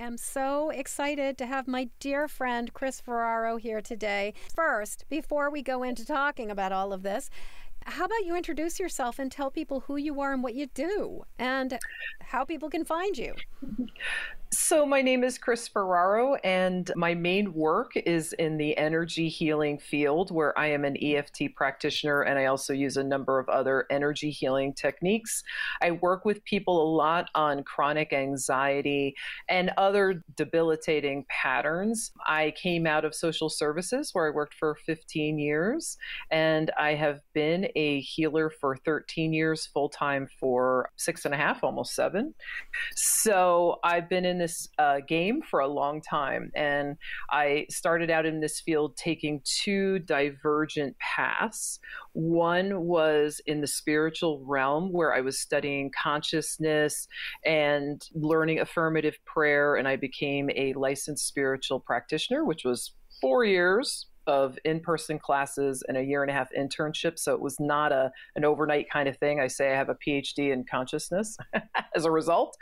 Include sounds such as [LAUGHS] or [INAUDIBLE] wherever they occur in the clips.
Am so excited to have my dear friend Kris Ferraro here today. First, before we go into talking about all of this, how about you introduce yourself and tell people who you are and what you do and how people can find you? [LAUGHS] So, my name is Kris Ferraro, and my main work is in the energy healing field, where I am an EFT practitioner and I also use a number of other energy healing techniques. I work with people a lot on chronic anxiety and other debilitating patterns. I came out of social services where I worked for 15 years, and I have been a healer for 13 years, full time for six and a half, almost seven. So, I've been in this uh, game for a long time. And I started out in this field taking two divergent paths. One was in the spiritual realm, where I was studying consciousness and learning affirmative prayer. And I became a licensed spiritual practitioner, which was four years of in-person classes and a year and a half internship so it was not a an overnight kind of thing. I say i have a phd in consciousness [LAUGHS] as a result.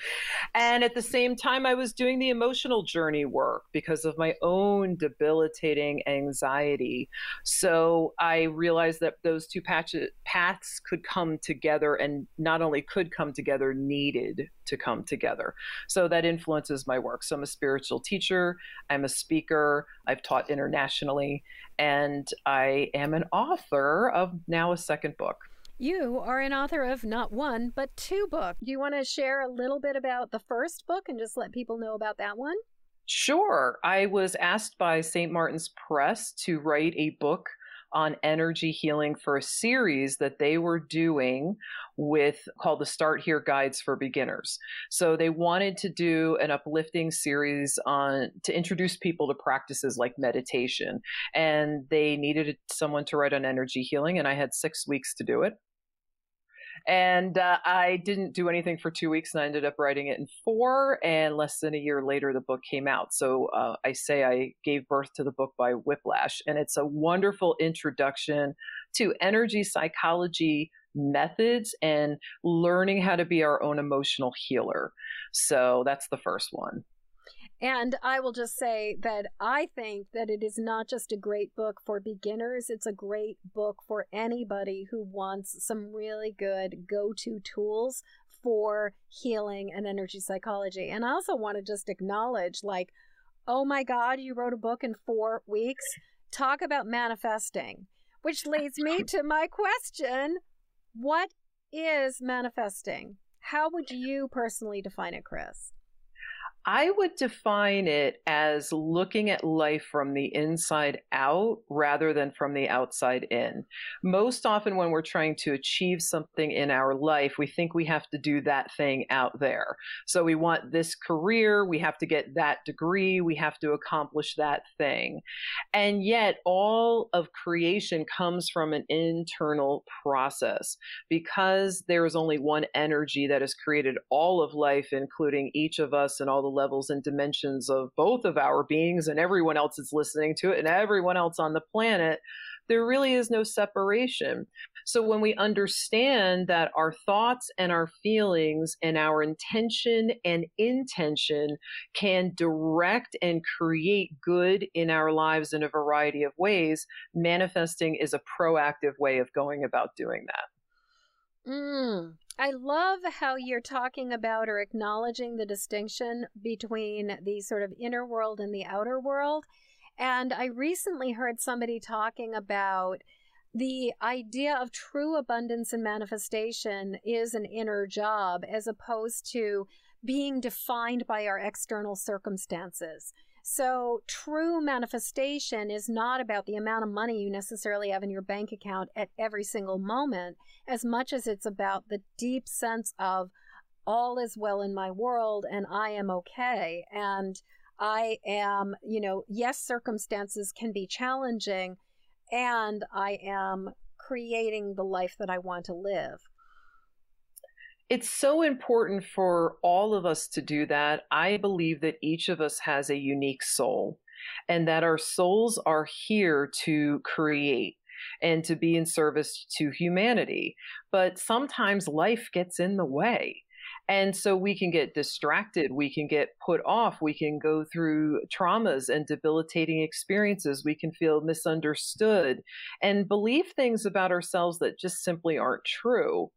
And at the same time i was doing the emotional journey work because of my own debilitating anxiety. So i realized that those two patches, paths could come together and not only could come together needed to come together. So that influences my work. So I'm a spiritual teacher, I'm a speaker, I've taught internationally, and I am an author of now a second book. You are an author of not one, but two books. Do you want to share a little bit about the first book and just let people know about that one? Sure. I was asked by St. Martin's Press to write a book on energy healing for a series that they were doing with called the Start Here Guides for Beginners. So they wanted to do an uplifting series on to introduce people to practices like meditation and they needed someone to write on energy healing and I had 6 weeks to do it. And uh, I didn't do anything for two weeks and I ended up writing it in four. And less than a year later, the book came out. So uh, I say I gave birth to the book by whiplash. And it's a wonderful introduction to energy psychology methods and learning how to be our own emotional healer. So that's the first one. And I will just say that I think that it is not just a great book for beginners, it's a great book for anybody who wants some really good go to tools for healing and energy psychology. And I also want to just acknowledge, like, oh my God, you wrote a book in four weeks. Talk about manifesting, which leads me to my question What is manifesting? How would you personally define it, Kris? I would define it as looking at life from the inside out rather than from the outside in. Most often, when we're trying to achieve something in our life, we think we have to do that thing out there. So we want this career, we have to get that degree, we have to accomplish that thing. And yet, all of creation comes from an internal process because there is only one energy that has created all of life, including each of us and all the levels and dimensions of both of our beings and everyone else that's listening to it and everyone else on the planet, there really is no separation. So when we understand that our thoughts and our feelings and our intention and intention can direct and create good in our lives in a variety of ways, manifesting is a proactive way of going about doing that. Mm, I love how you're talking about or acknowledging the distinction between the sort of inner world and the outer world. And I recently heard somebody talking about the idea of true abundance and manifestation is an inner job as opposed to being defined by our external circumstances. So, true manifestation is not about the amount of money you necessarily have in your bank account at every single moment, as much as it's about the deep sense of all is well in my world and I am okay. And I am, you know, yes, circumstances can be challenging, and I am creating the life that I want to live. It's so important for all of us to do that. I believe that each of us has a unique soul and that our souls are here to create and to be in service to humanity. But sometimes life gets in the way. And so we can get distracted, we can get put off, we can go through traumas and debilitating experiences, we can feel misunderstood and believe things about ourselves that just simply aren't true.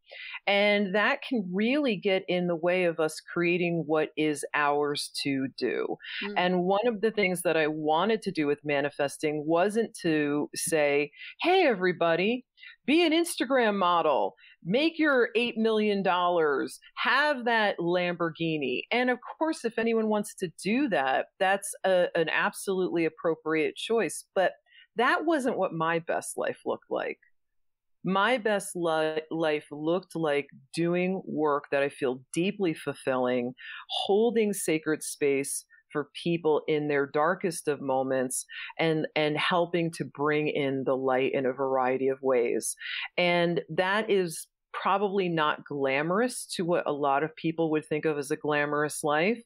And that can really get in the way of us creating what is ours to do. Mm. And one of the things that I wanted to do with manifesting wasn't to say, hey, everybody, be an Instagram model, make your $8 million, have that Lamborghini. And of course, if anyone wants to do that, that's a, an absolutely appropriate choice. But that wasn't what my best life looked like. My best li- life looked like doing work that I feel deeply fulfilling, holding sacred space for people in their darkest of moments and and helping to bring in the light in a variety of ways and that is probably not glamorous to what a lot of people would think of as a glamorous life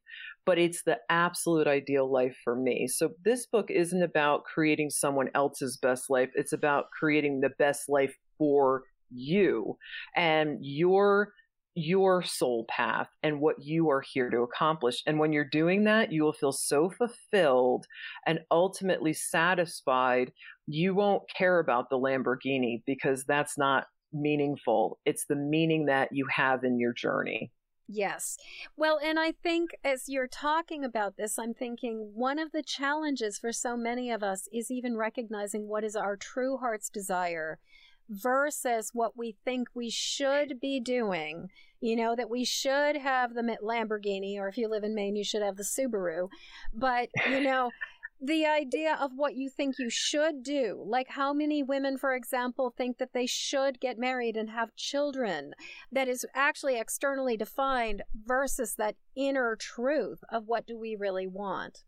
but it's the absolute ideal life for me. So this book isn't about creating someone else's best life. It's about creating the best life for you and your your soul path and what you are here to accomplish. And when you're doing that, you will feel so fulfilled and ultimately satisfied. You won't care about the Lamborghini because that's not meaningful. It's the meaning that you have in your journey. Yes. Well, and I think as you're talking about this, I'm thinking one of the challenges for so many of us is even recognizing what is our true heart's desire versus what we think we should be doing. You know, that we should have the Lamborghini, or if you live in Maine, you should have the Subaru. But, you know, the idea of what you think you should do. Like, how many women, for example, think that they should get married and have children that is actually externally defined versus that inner truth of what do we really want?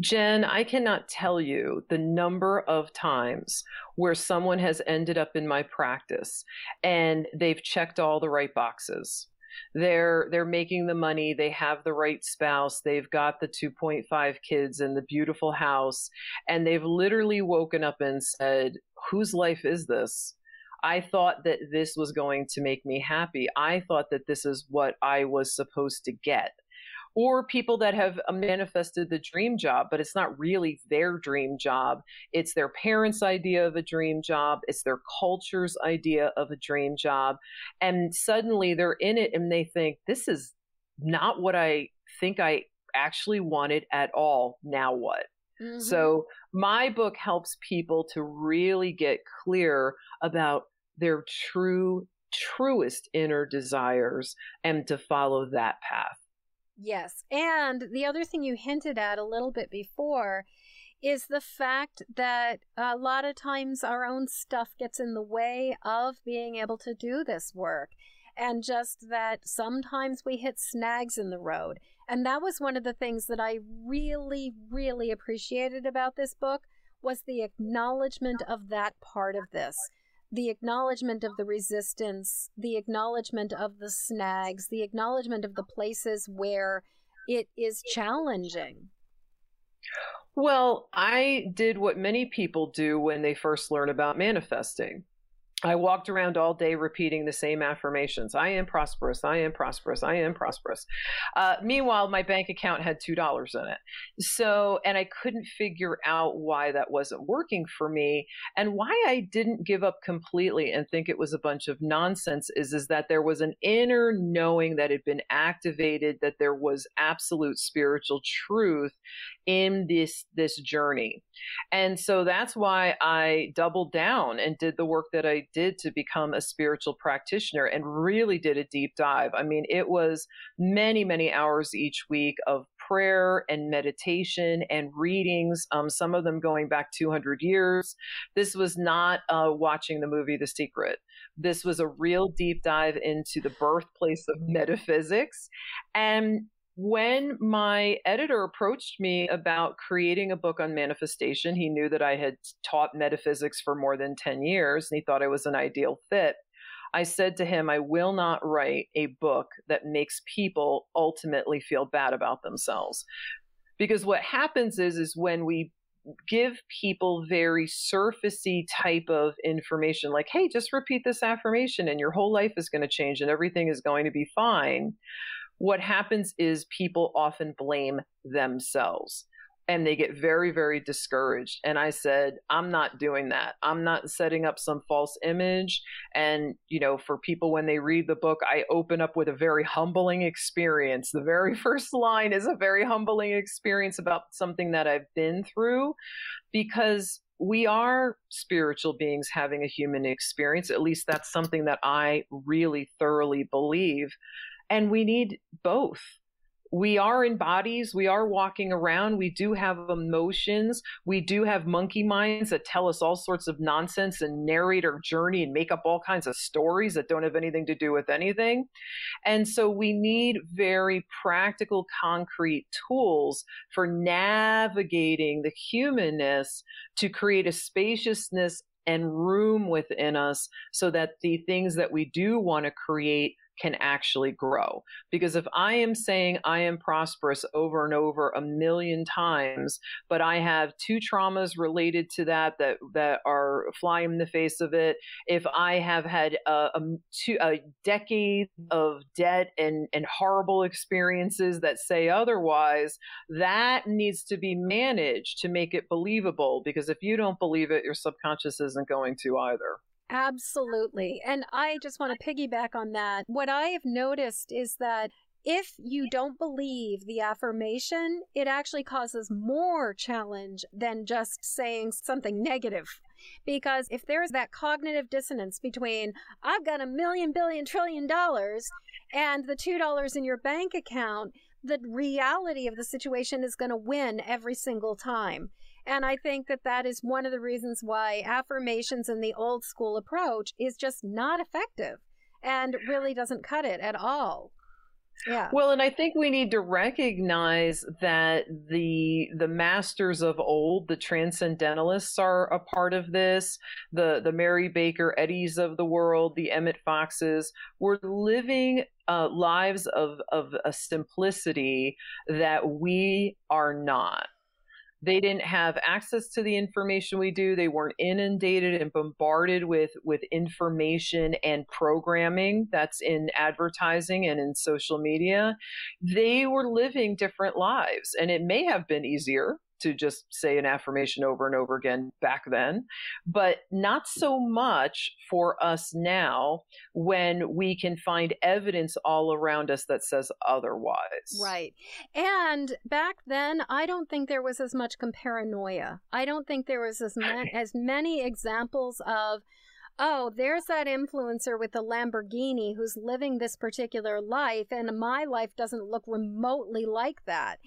Jen, I cannot tell you the number of times where someone has ended up in my practice and they've checked all the right boxes. They're they're making the money, they have the right spouse, they've got the 2.5 kids and the beautiful house, and they've literally woken up and said, "Whose life is this?" I thought that this was going to make me happy. I thought that this is what I was supposed to get or people that have uh, manifested the dream job, but it's not really their dream job. It's their parents' idea of a dream job, it's their culture's idea of a dream job. And suddenly they're in it and they think, this is not what I think I actually wanted at all. Now what? Mm-hmm. So, my book helps people to really get clear about their true, truest inner desires and to follow that path. Yes. And the other thing you hinted at a little bit before is the fact that a lot of times our own stuff gets in the way of being able to do this work. And just that sometimes we hit snags in the road. And that was one of the things that I really, really appreciated about this book was the acknowledgement of that part of this the acknowledgement of the resistance, the acknowledgement of the snags, the acknowledgement of the places where it is challenging. Well, I did what many people do when they first learn about manifesting. I walked around all day repeating the same affirmations. I am prosperous. I am prosperous. I am prosperous. Uh, meanwhile, my bank account had $2 in it. So, and I couldn't figure out why that wasn't working for me and why I didn't give up completely and think it was a bunch of nonsense is, is that there was an inner knowing that had been activated, that there was absolute spiritual truth in this this journey and so that's why i doubled down and did the work that i did to become a spiritual practitioner and really did a deep dive. I mean it was many many hours each week of prayer and meditation and readings um, some of them going back 200 years. This was not uh, watching the movie the secret. This was a real deep dive into the birthplace of metaphysics. And when my editor approached me about creating a book on manifestation, he knew that I had taught metaphysics for more than 10 years and he thought I was an ideal fit. I said to him, I will not write a book that makes people ultimately feel bad about themselves. Because what happens is, is when we give people very surfacey type of information like hey just repeat this affirmation and your whole life is going to change and everything is going to be fine what happens is people often blame themselves and they get very very discouraged. And i said i'm not doing that. I'm not setting up some false image. And you know for people when they read the book i open up with a very humbling experience. The very [LAUGHS] first line is a very humbling experience about something that i've been through because we are spiritual beings having a human experience. At least that's something that i really thoroughly believe and we need both we are in bodies, we are walking around, we do have emotions, we do have monkey minds that tell us all sorts of nonsense and narrate our journey and make up all kinds of stories that don't have anything to do with anything. And so we need very practical, concrete tools for navigating the humanness to create a spaciousness and room within us so that the things that we do want to create can actually grow. Because if I am saying I am prosperous over and over a million times, but I have two traumas related to that that that are flying in the face of it, if I have had a, a, two, a decade of debt and, and horrible experiences that say otherwise, that needs to be managed to make it believable. Because if you don't believe it, your subconscious isn't going to either. Absolutely. And I just want to piggyback on that. What I have noticed is that if you don't believe the affirmation, it actually causes more challenge than just saying something negative. Because if there's that cognitive dissonance between, I've got a million, billion, trillion dollars, and the $2 in your bank account, the reality of the situation is going to win every single time. And I think that that is one of the reasons why affirmations in the old school approach is just not effective and really doesn't cut it at all. Yeah. Well, and I think we need to recognize that the the masters of old, the transcendentalists are a part of this. The the Mary Baker Eddies of the world, the Emmett Foxes, were living uh, lives of of a simplicity that we are not they didn't have access to the information we do. They weren't inundated and bombarded with with information and programming that's in advertising and in social media. They were living different lives and it may have been easier to just say an affirmation over and over again back then, but not so much for us now when we can find evidence all around us that says otherwise. Right. And back then, I don't think there was as much paranoia. I don't think there was as, ma- as many examples of oh, there's that influencer with the Lamborghini who's living this particular life, and my life doesn't look remotely like that.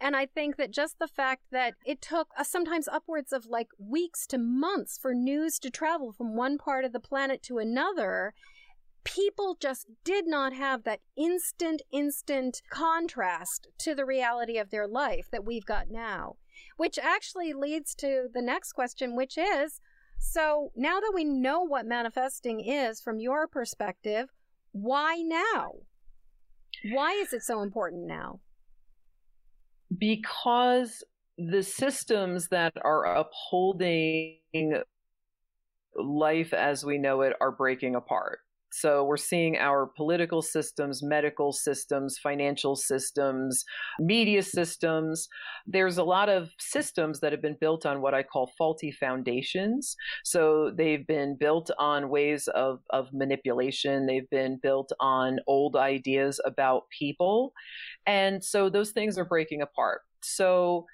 And I think that just the fact that it took uh, sometimes upwards of like weeks to months for news to travel from one part of the planet to another people just did not have that instant, instant contrast to the reality of their life that we've got now. Which actually leads to the next question, which is so now that we know what manifesting is from your perspective, why now? Why is it so important now? Because the systems that are upholding life as we know it are breaking apart. So we're seeing our political systems, medical systems, financial systems, media systems. There's a lot of systems that have been built on what I call faulty foundations. So they've been built on ways of, of manipulation. They've been built on old ideas about people. And so those things are breaking apart. So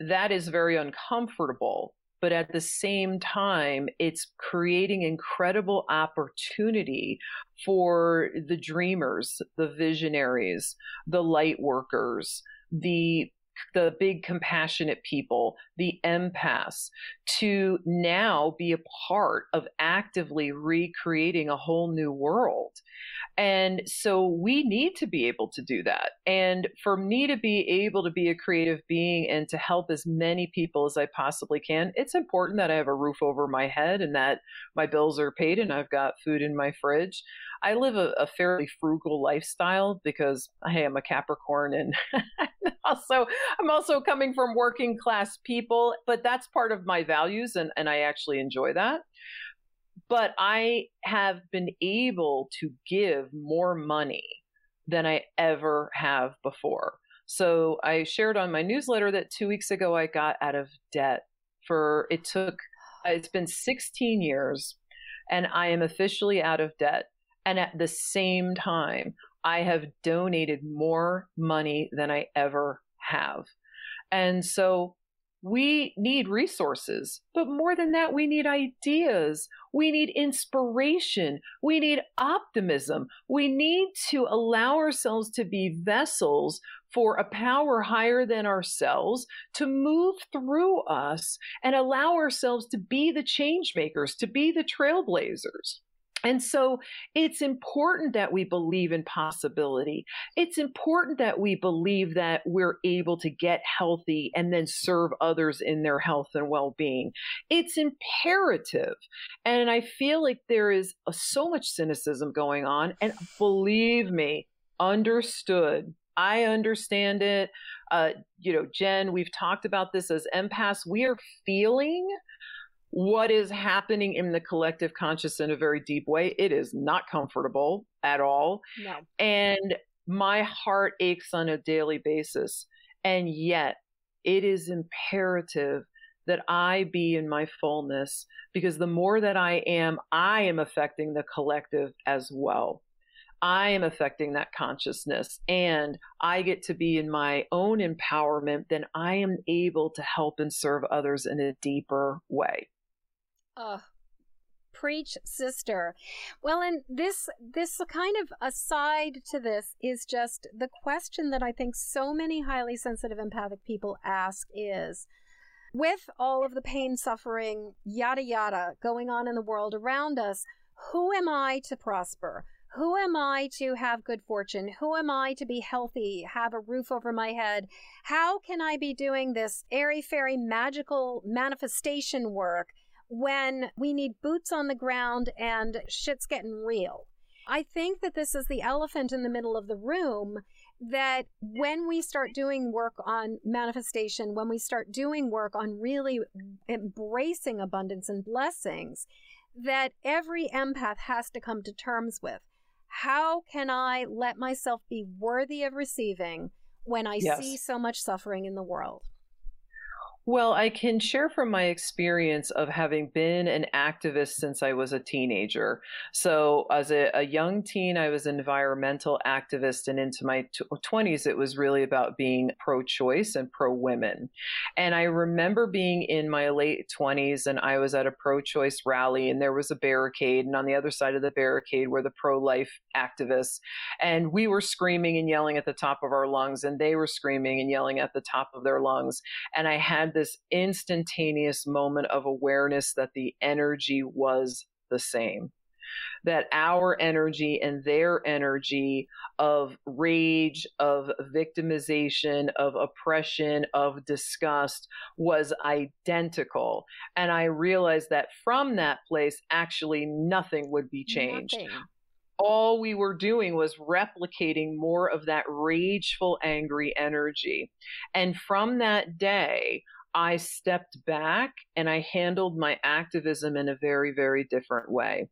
that is very uncomfortable but at the same time, it's creating incredible opportunity for the dreamers, the visionaries, the light workers, the the big compassionate people, the empaths, to now be a part of actively recreating a whole new world. And so we need to be able to do that. And for me to be able to be a creative being and to help as many people as I possibly can, it's important that I have a roof over my head and that my bills are paid and I've got food in my fridge. I live a, a fairly frugal lifestyle because hey, I'm a Capricorn and [LAUGHS] also I'm also coming from working class people, but that's part of my values and, and I actually enjoy that. But I have been able to give more money than I ever have before. So I shared on my newsletter that two weeks ago I got out of debt for it took it's been 16 years and I am officially out of debt. And at the same time, I have donated more money than I ever have. And so we need resources, but more than that, we need ideas. We need inspiration. We need optimism. We need to allow ourselves to be vessels for a power higher than ourselves to move through us and allow ourselves to be the change makers, to be the trailblazers. And so it's important that we believe in possibility. It's important that we believe that we're able to get healthy and then serve others in their health and well being. It's imperative. And I feel like there is a, so much cynicism going on. And believe me, understood. I understand it. Uh, you know, Jen, we've talked about this as empaths. We are feeling what is happening in the collective conscious in a very deep way. It is not comfortable at all. No. And my heart aches on a daily basis. And yet, it is imperative that I be in my fullness because the more that I am, I am affecting the collective as well. I am affecting that consciousness and I get to be in my own empowerment, then I am able to help and serve others in a deeper way. Uh, preach, sister. Well, and this this kind of aside to this is just the question that I think so many highly sensitive empathic people ask is with all of the pain, suffering, yada yada going on in the world around us, who am I to prosper? Who am I to have good fortune? Who am I to be healthy, have a roof over my head? How can I be doing this airy fairy magical manifestation work when we need boots on the ground and shit's getting real. I think that this is the elephant in the middle of the room that when we start doing work on manifestation, when we start doing work on really embracing abundance and blessings, that every empath has to come to terms with. How can I let myself be worthy of receiving when I yes. see so much suffering in the world? Well, I can share from my experience of having been an activist since I was a teenager. So, as a, a young teen, I was an environmental activist, and into my t- 20s, it was really about being pro choice and pro women. And I remember being in my late 20s, and I was at a pro choice rally, and there was a barricade, and on the other side of the barricade were the pro life activists. And we were screaming and yelling at the top of our lungs, and they were screaming and yelling at the top of their lungs. And I had this instantaneous moment of awareness that the energy was the same that our energy and their energy of rage, of victimization, of oppression, of disgust was identical. And I realized that from that place, actually nothing would be changed. Nothing. All we were doing was replicating more of that rageful, angry energy. And from that day, I stepped back and I handled my activism in a very, very different way.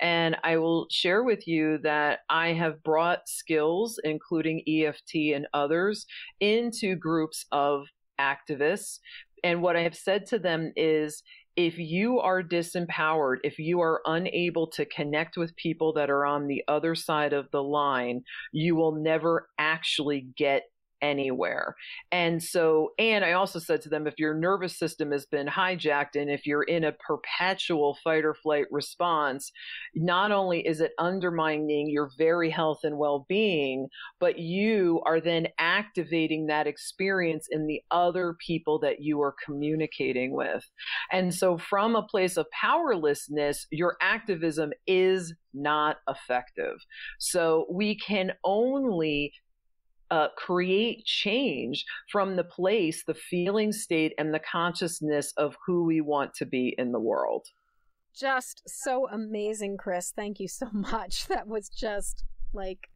And I will share with you that I have brought skills, including EFT and others, into groups of activists. And what I have said to them is if you are disempowered, if you are unable to connect with people that are on the other side of the line, you will never actually get anywhere. And so, and I also said to them, if your nervous system has been hijacked and if you're in a perpetual fight or flight response, not only is it undermining your very health and well being, but you are then activating that experience in the other people that you are communicating with. And so, from a place of powerlessness, your activism is not effective. So, we can only uh, create change from the place, the feeling state, and the consciousness of who we want to be in the world. Just so amazing, Kris. Thank you so [LAUGHS] much. That was just like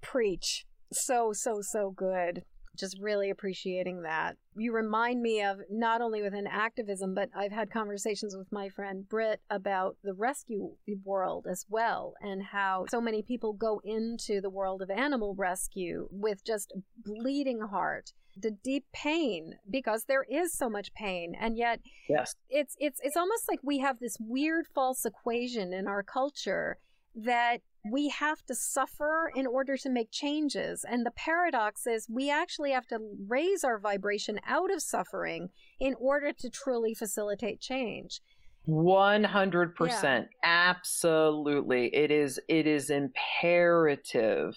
preach. So, so, so good just really appreciating that. You remind me of not only within activism, but I've had conversations with my friend Britt about the rescue world as well, and how so many people go into the world of animal rescue with just bleeding heart the deep pain because there is so much pain and yet yes it's it's it's almost like we have this weird false equation in our culture that we have to suffer in order to make changes. And the paradox is we actually have to raise our vibration out of suffering in order to truly facilitate change. 100% yeah. absolutely it is it is imperative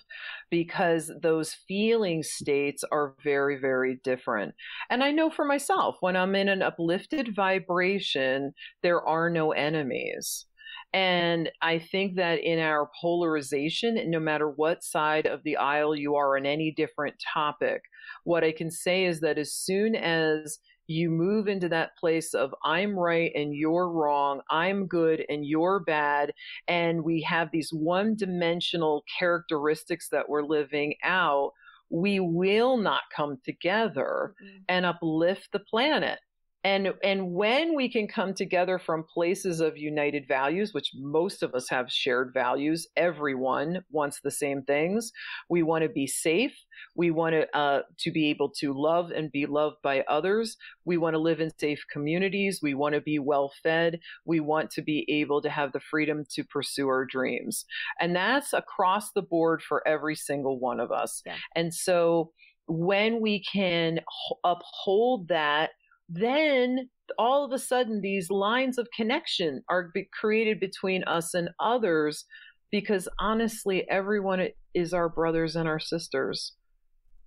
because those feeling states are very very different and i know for myself when i'm in an uplifted vibration there are no enemies and I think that in our polarization, no matter what side of the aisle you are on any different topic, what I can say is that as soon as you move into that place of I'm right and you're wrong, I'm good and you're bad, and we have these one dimensional characteristics that we're living out, we will not come together mm-hmm. and uplift the planet and and when we can come together from places of united values which most of us have shared values everyone wants the same things. We want to be safe. We want to uh, to be able to love and be loved by others. We want to live in safe communities. We want to be well fed. We want to be able to have the freedom to pursue our dreams. And that's across the board for every single one of us. Yeah. and so when we can uphold that then all of a sudden these lines of connection are be- created between us and others because honestly everyone is our brothers and our sisters.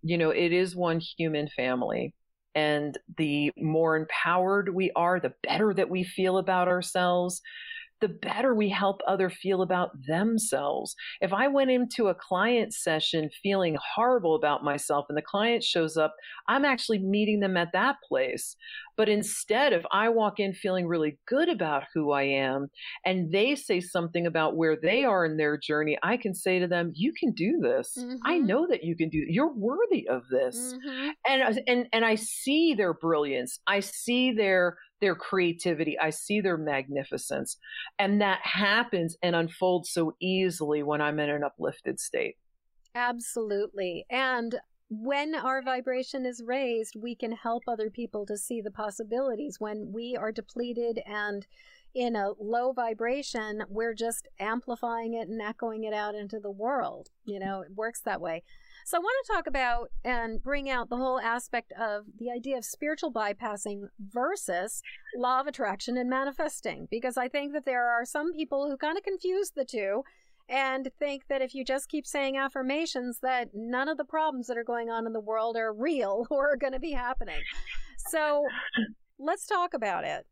You know it is one human family. And the more empowered we are the better that we feel about ourselves the better we help other feel about themselves. If I went into a client session feeling horrible about myself and the client shows up, I'm actually meeting them at that place. But instead, if I walk in feeling really good about who I am and they say something about where they are in their journey, I can say to them, "You can do this. Mm-hmm. I know that you can do. You're worthy of this." Mm-hmm. And and and I see their brilliance. I see their their creativity. I see their magnificence. And that happens and unfolds so easily when I'm in an uplifted state. Absolutely. And when our vibration is raised, we can help other people to see the possibilities. When we are depleted and in a low vibration, we're just amplifying it and echoing it out into the world. You know, it works that way. So I want to talk about and bring out the whole aspect of the idea of spiritual bypassing versus law of attraction and manifesting, because I think that there are some people who kind of confuse the two and think that if you just keep saying affirmations that none of the problems that are going on in the world are real [LAUGHS] or are going to be happening. So let's talk about it.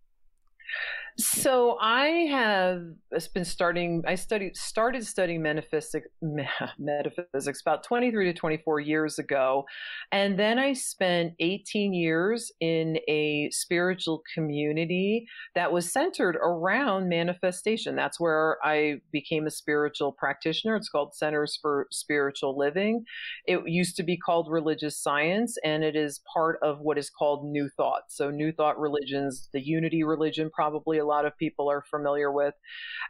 So I have uh, been starting. I studied started studying metaphysics, [LAUGHS] metaphysics about twenty three to twenty four years ago, and then I spent eighteen years in a spiritual community that was centered around manifestation. That's where I became a spiritual practitioner. It's called Centers for Spiritual Living. It used to be called Religious Science, and it is part of what is called New Thought. So New Thought religions, the Unity religion, probably a lot of people are familiar with.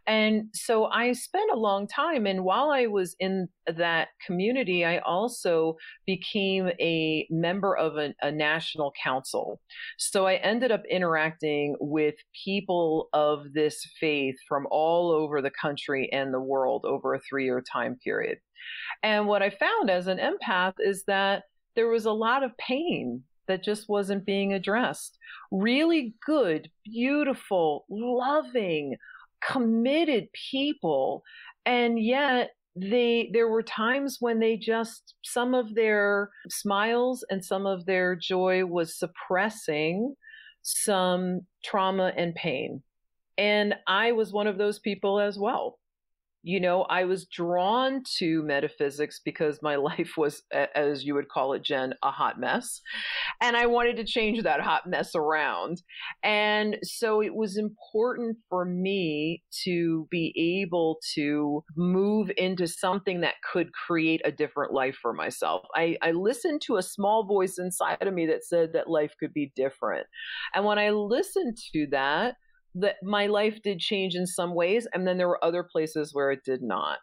And so I spent a long time. And while I was in that community, I also became a member of a, a national council. So I ended up interacting with people of this faith from all over the country and the world over a three year time period. And what I found as an empath is that there was a lot of pain that just wasn't being addressed. Really good, beautiful, loving, committed people. And yet they there were times when they just some of their smiles and some of their joy was suppressing some trauma and pain. And I was one of those people as well you know, I was drawn to metaphysics because my [LAUGHS] life was, as you would call it, Jen, a hot mess. And I wanted to change that hot mess around. And so it was important for me to be able to move into something that could create a different life for myself. I, I listened to a small voice inside of me that said that life could be different. And when I listened to that, that my life did change in some ways and then there were other places where it did not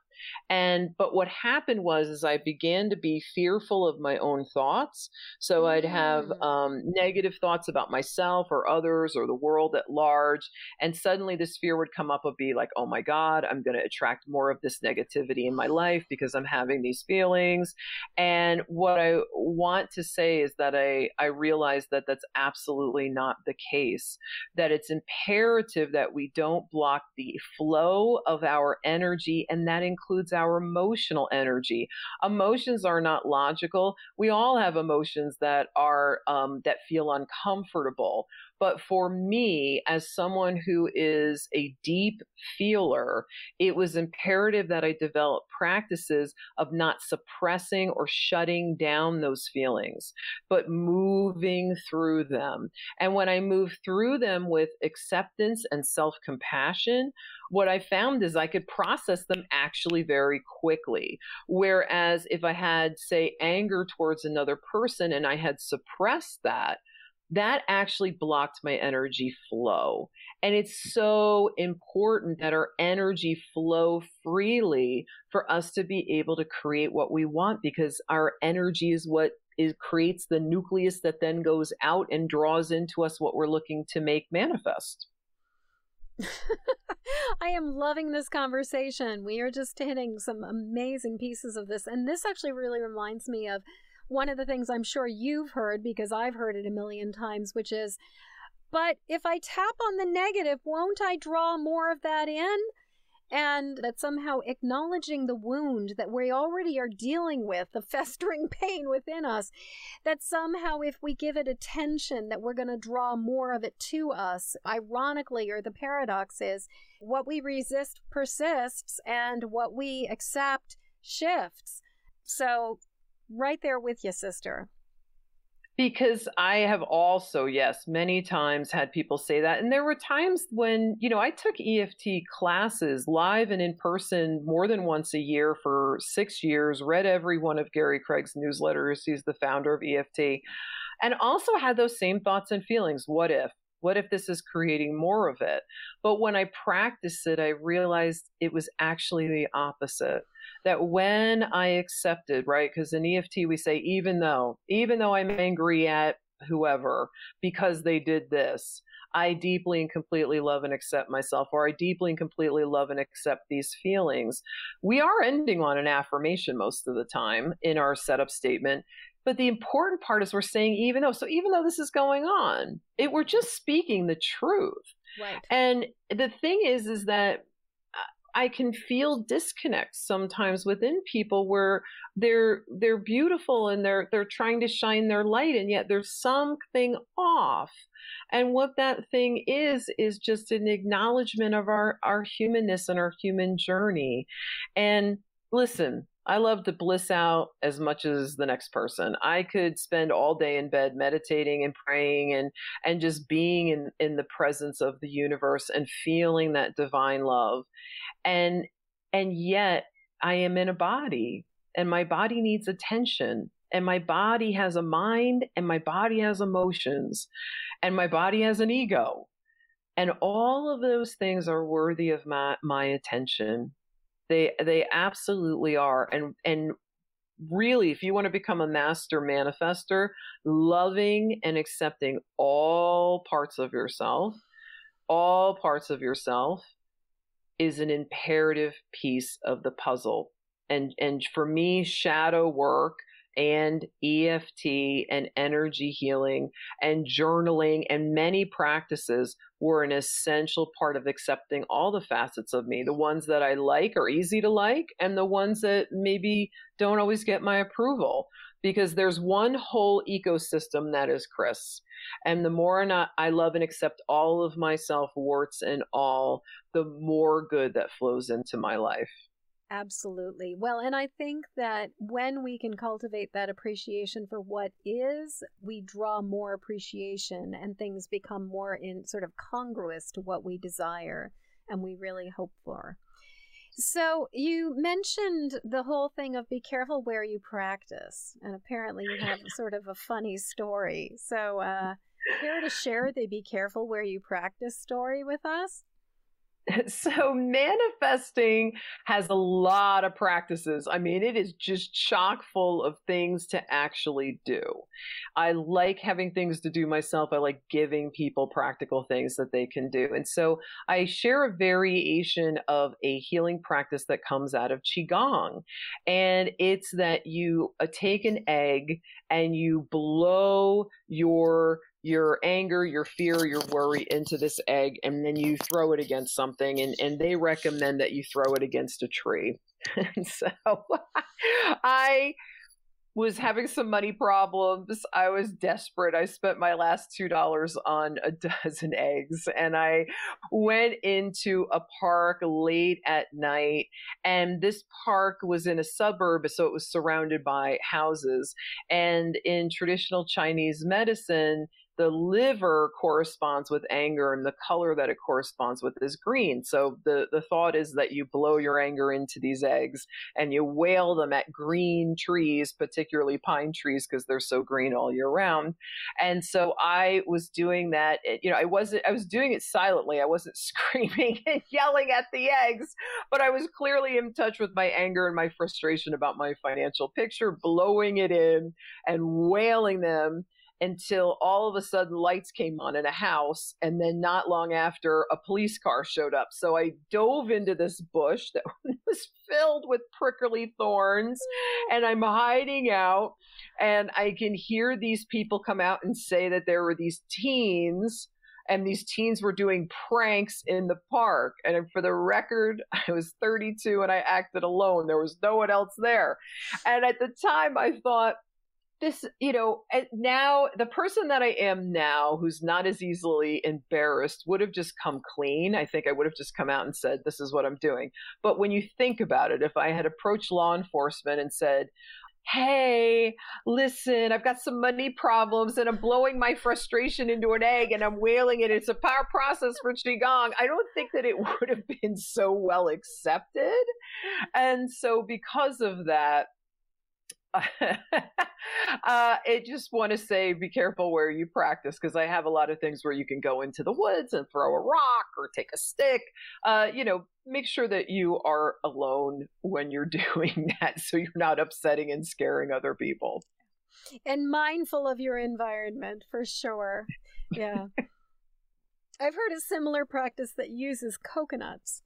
and but what happened was is i began to be fearful of my own thoughts. So i'd have mm. um, negative thoughts about myself or others or the world at large. And suddenly this fear would come up of be like oh my god i'm going to attract more of this negativity in my life because i'm having these feelings. And what i want to say is that i i realize that that's absolutely not the case that it's imperative that we don't block the flow of our energy and that includes includes our emotional energy. Emotions are not logical. We all have emotions that are um, that feel uncomfortable. But for me, as someone who is a deep feeler, it was imperative that I develop practices of not suppressing or shutting down those feelings, but moving through them. And when I move through them with acceptance and self compassion, what I found is I could process them actually very quickly. Whereas if I had, say, anger towards another person and I had suppressed that, that actually blocked my energy flow. And it's so important that our energy flow freely for us to be able to create what we want because our energy is what is creates the nucleus that then goes out and draws into us what we're looking to make manifest. [LAUGHS] I am loving this conversation. We are just hitting some amazing pieces of this. And this actually really reminds me of one of the things I'm sure you've heard because I've heard it a million times, which is, but if I tap on the negative, won't I draw more of that in? And that somehow acknowledging the wound that we already are dealing with, the [LAUGHS] festering pain within us, that somehow if we give it attention, that we're going to draw more of it to us. Ironically, or the paradox is, what we resist persists and what we accept shifts. So right there with you, sister. Because I have also, yes, many times had people say that. And there were times when, you know, I took EFT classes live and in person more than once a year for six years, read every one of Gary Craig's newsletters. He's the founder of EFT, and also had those same thoughts and feelings. What if? What if this is creating more of it? But when I practiced it, I realized it was actually the opposite that when I accepted, right? Because in EFT, we say, even though, even though I'm angry at whoever because they did this, I deeply and completely love and accept myself, or I deeply and completely love and accept these feelings. We are ending on an affirmation most of the time in our setup statement. But the important part is we're saying, even though, so even though this is going on, it, we're just speaking the truth. Right. And the thing is, is that I can feel disconnect sometimes within people where they're they're beautiful and they're they're trying to shine their light and yet there's something off. And what that thing is is just an acknowledgement of our our humanness and our human journey. And listen, I love to bliss out as much as the next person. I could spend all day in bed meditating and praying and and just being in in the presence of the universe and feeling that divine love and and yet i am in a body and my body needs attention and my body has a mind and my body has emotions and my body has an ego And all of those things are worthy of my, my attention. They they absolutely are. And and really, if you want to become a master manifester, loving and accepting all parts of yourself, all parts of yourself is an imperative piece of the puzzle. And and for me, shadow work and EFT and energy healing and journaling and many practices were an essential part of accepting all the facets of me. The ones that I like are easy to like, and the ones that maybe don't always get my approval. Because there's one whole ecosystem that is Kris. And the more I love and accept all of myself, warts and all, the more good that flows into my life. Absolutely. Well, and I think that when we can cultivate that appreciation for what is, we draw more appreciation and things become more in sort of congruous to what we desire and we really hope for. So, you mentioned the whole thing of be careful where you practice, and apparently you have [LAUGHS] sort of a funny story. So, uh, care to share the be careful where you practice story with us? [LAUGHS] so manifesting has a lot of practices. I mean, it is just chock full of things to actually do. I like having things to do myself. I like giving people practical things that they can do. And so I share a variation of a healing practice that comes out of Qigong. And it's that you uh, take an egg and you blow your your anger, your fear, your worry into this egg, and then you throw it against something. And, and they recommend that you throw it against a tree. [LAUGHS] and so [LAUGHS] I was having some money problems. I was desperate. I spent my last $2 on a [LAUGHS] dozen eggs and I went into a park late at night. And this park was in a suburb, so it was surrounded by houses. And in traditional Chinese medicine, the liver corresponds with anger and the color that it corresponds with is green. So the, the thought is that you blow your anger into these eggs and you wail them at green trees, particularly pine trees, because they're so green all year round. And so I was doing that. Eh, you know, I wasn't, I was doing it silently. I wasn't [LAUGHS] screaming and yelling at the eggs, but I was clearly in touch with my anger and my frustration about my financial picture, blowing it in and wailing them until all of a sudden lights came on in a house and then not long after a police car showed up so i dove into this bush that [LAUGHS] was filled with prickly thorns and i'm hiding out and i can hear these people come out and say that there were these teens and these teens were doing pranks in the park. And for the record, [LAUGHS] I was 32 and I acted alone. There was no one else there. And at the time, I thought, this, you know, eh, now the person that I am now, who's not as easily embarrassed, would have just come clean. I think I would have just come out and said, This is what I'm doing. But when you think about it, if I had approached law enforcement and said, Hey, listen, I've got some money problems and I'm blowing my frustration into an egg and I'm wailing it. It's a power process for Qigong. I don't think that it [LAUGHS] would have been so well accepted. And so, because of that, [LAUGHS] uh, I just want to say be careful where you practice because I have a lot of things where you can go into the woods and throw a rock or take a stick. Uh, you know, make sure that you are alone when you're [LAUGHS] doing that so you're not upsetting and scaring other people. And mindful of your environment for sure. Yeah. [LAUGHS] I've heard a similar practice that uses coconuts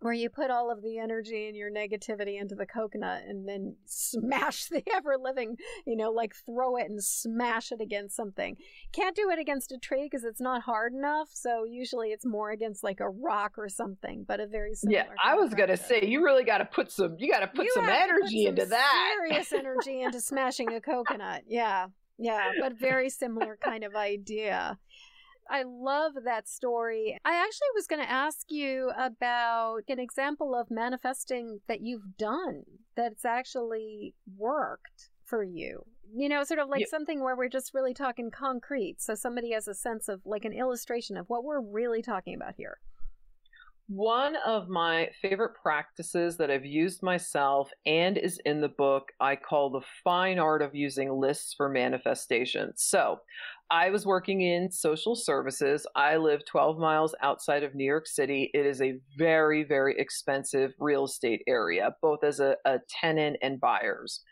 where you put all of the energy and your negativity into the coconut and then smash [LAUGHS] the ever living, you know, like throw it and smash it against something. Can't do it against a tree because it's not hard enough. So usually it's more against like a rock or something, but a very similar. Yeah, I was going to say, you really got to put some, you got to put some energy put into that. Serious [LAUGHS] energy into smashing a coconut. Yeah. Yeah. But very similar kind of idea. I love that story. I actually was going to ask you about an example of manifesting that you've done that's actually worked for you. You know, sort of like yeah. something where we're just really talking concrete. So somebody has a sense of like an illustration of what we're really talking about here. One of my favorite practices that I've used myself and is in the book, I call the fine art of using lists for manifestation. So, I was working in social services. I live 12 miles outside of New York City. It is a very, very expensive real estate area, both as a, a, tenant and buyers.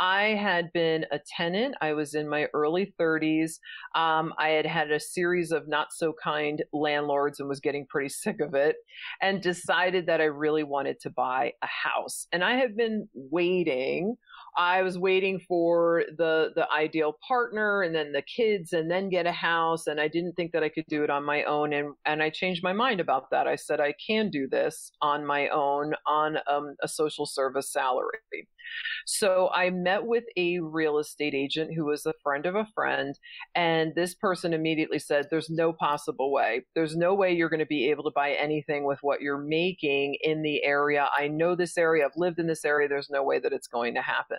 I had been a tenant. I was in my early 30s. Um, I had had a series of not so kind landlords and was getting pretty [LAUGHS] sick of it and decided that I really wanted to buy a house. And I have been waiting I was waiting for the the ideal partner and then the kids and then get a house and I didn't think that I could do it on my own and and I changed my mind about that. I said I can do this on my own on um, a social service salary. So I met with a real estate agent who was a friend of a friend. And this person immediately said, There's no possible way. There's no way you're going to be able to buy anything with what you're making in the area. I know this area. I've lived in this area. There's no way that it's going to happen.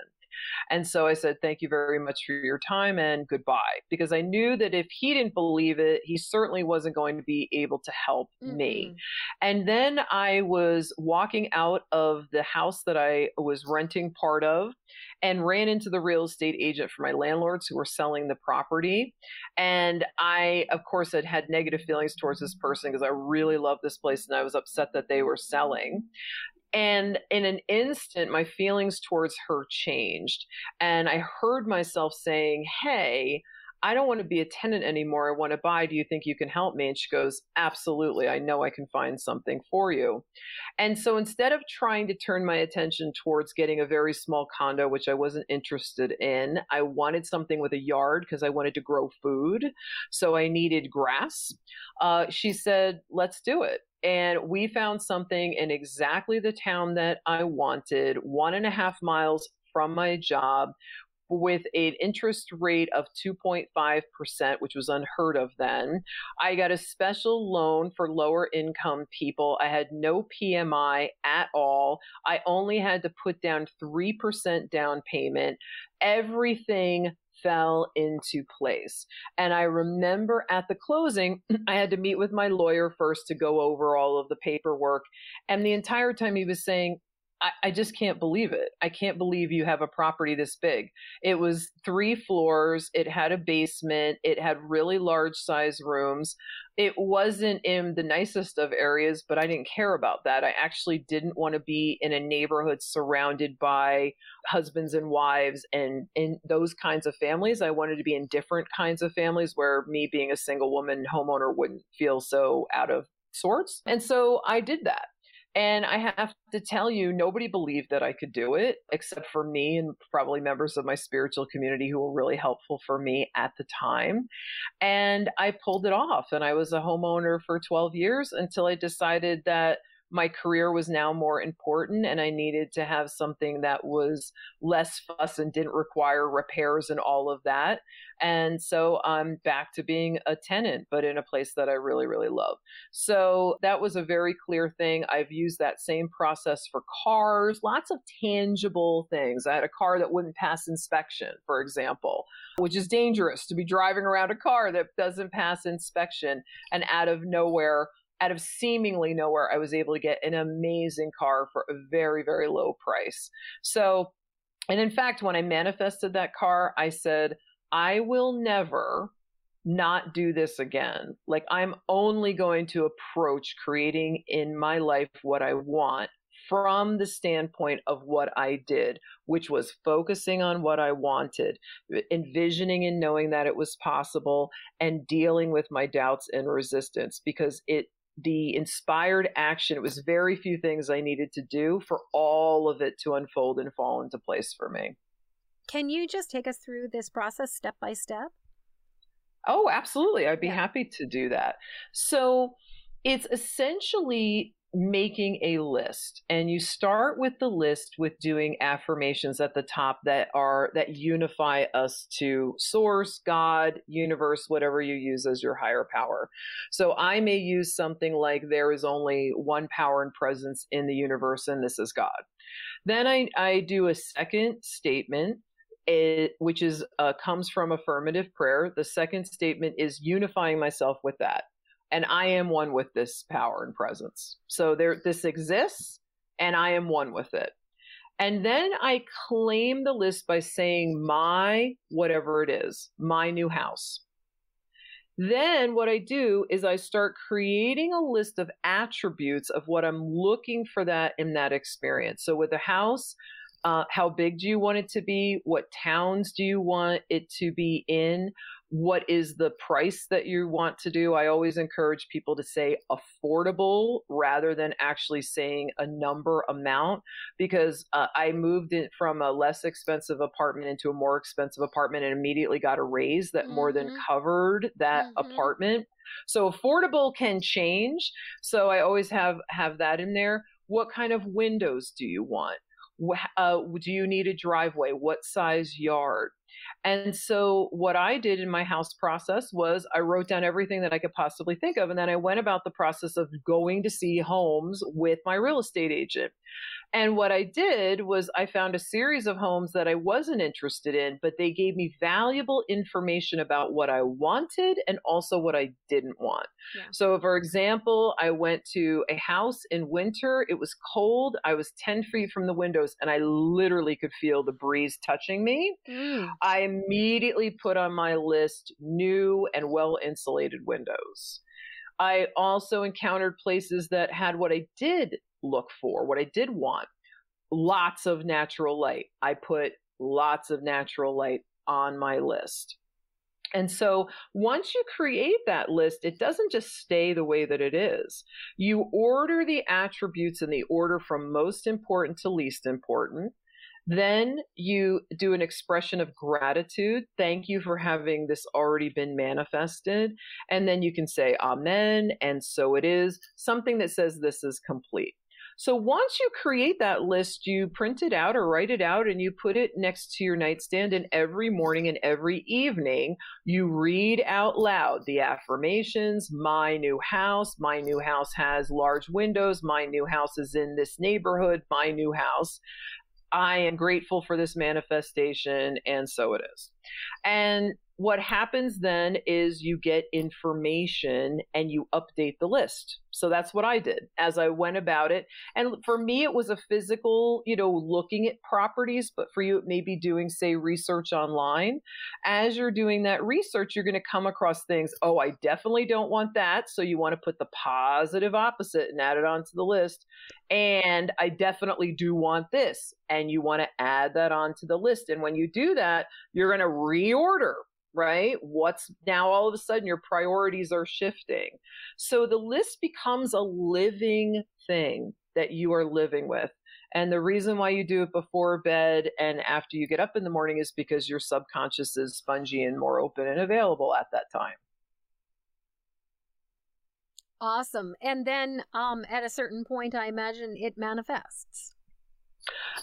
And so I said, Thank you very much for your time and goodbye. Because I knew that if he didn't believe it, he certainly wasn't going to be able to help mm-hmm. me. And then I was walking out of the house that I was renting part of and ran into the real estate agent for my landlords who were selling the property. And I, of course, had had negative feelings towards this person because I really loved this place and I was upset that they were selling. And in an instant, my feelings towards her changed. And I heard myself saying, Hey, I don't want to be a tenant anymore. I want to buy. Do you think you can help me? And she goes, Absolutely. I know I can find something for you. And so instead of trying to turn my attention towards getting a very small condo, which I wasn't interested in, I wanted something with a yard because I wanted to grow food. So I needed grass. Uh, she said, Let's do it. And we found something in exactly the town that I wanted, one and a half miles from my job with an interest rate of 2.5%, which was unheard of then. I got a special loan for lower income people. I had no PMI at all. I only had to put down 3% down payment. Everything fell into place. And I remember at the closing, [CLEARS THROAT] I had to meet with my lawyer first to go over all of the paperwork. And the entire time he was saying, I, I, just can't believe it. I can't believe you have a property this big. It was three floors. It had a basement. It had really large size rooms. It wasn't in the nicest of areas, but I didn't care about that. I actually didn't want to be in a neighborhood surrounded by husbands and wives and in those kinds of families. I wanted to be in different kinds of families where me being a single woman homeowner wouldn't feel so out of sorts. And so I did that. And I have to tell you, nobody believed that I could do it except for me and probably members of my spiritual community who were really helpful for me at the time. And I pulled it off. And I was a homeowner for 12 years until I decided that my career was now more important and I needed to have something that was less fuss and didn't require repairs and all of that. And so I'm back to being a tenant, but in a place that I really, really love. So that was a very clear thing. I've used that same process for cars, lots of tangible things. I had a car that wouldn't pass inspection, for example, which is dangerous to be driving around a car that doesn't pass inspection. And out of nowhere, out of seemingly nowhere, I was able to get an amazing car for a very, very low price. So, and in fact, when I manifested that car, I said, I will never not do this again. Like, I'm only going to approach creating in my life what I want from the standpoint of what I did, which was focusing on what I wanted, envisioning and knowing that it was possible, and dealing with my doubts and resistance because it the inspired action, it was very few things I needed to do for all of it to unfold and fall into place for me. Can you just take us through this process step by step? Oh, absolutely. I'd be yeah. happy to do that. So it's essentially making a list and you start with the list with doing affirmations at the top that are that unify us to source god universe whatever you use as your higher power. So i may use something like there is only one power and presence in the universe and this is god. Then i, I do a second statement it, which is uh, comes from affirmative prayer. The second statement is unifying myself with that and I am one with this power and presence. So there, this exists, and I am one with it. And then I claim the list by saying my whatever it is, my new house. Then what I do is I start creating a list of attributes of what I'm looking for that in that experience. So with a house, uh, how big do you want it to be? What towns do you want it to be in? What is the price that you want to do. I always encourage people to say affordable rather than actually saying a number amount because uh, I moved in from a less expensive apartment into a more expensive apartment and immediately got a raise that mm-hmm. more than mm-hmm. covered that mm-hmm. apartment. So affordable can change. So I always have have that in there. What kind of windows do you want? Uh, do you need a driveway? What size yard? And so what I did in my house process was I wrote down everything that I could possibly think of. And then I went about the process of going to see homes with my real estate agent. And what I did was I found a series of homes that I wasn't interested in, but they gave me valuable information about what I wanted and also what I didn't want. Yeah. So, for example, I went to a house in winter. It was cold. I was 10 feet from the windows and I literally could feel the breeze touching me. Mm. I immediately put on my list new and well insulated windows. I also encountered places that had what I did look for, what I did want. Lots of natural light. I put lots of natural light on my list. And so once you create that list, it doesn't just stay the way that it is. You order the attributes in the order from most important to least important. Then you do an expression of gratitude. Thank you for having this already been manifested. And then you can say, Amen. And so it is. Something that says this is complete. So once you create that list, you print it out or write it out and you put it next to your nightstand. And every morning and every evening, you read out loud the affirmations My new house, my new house has large windows, my new house is in this neighborhood, my new house. I am grateful for this manifestation, and so it is. And what happens then is you get information and you update the list. So that's what I did as I went about it. And for me, it was a physical, you know, looking at properties, but for you, it may be doing, say, research online. As you're doing that research, you're going to come across things. Oh, I definitely don't want that. So you want to put the positive opposite and add it onto the list. And I definitely do want this. And you want to add that onto the list. And when you do that, you're going to reorder right? What's now all of a sudden your priorities are shifting. So the list becomes a living thing that you are living with. And the reason why you do it before bed and after you get up in the morning is because your subconscious is spongy and more open and available at that time. Awesome. And then um, at a certain point, I imagine it manifests.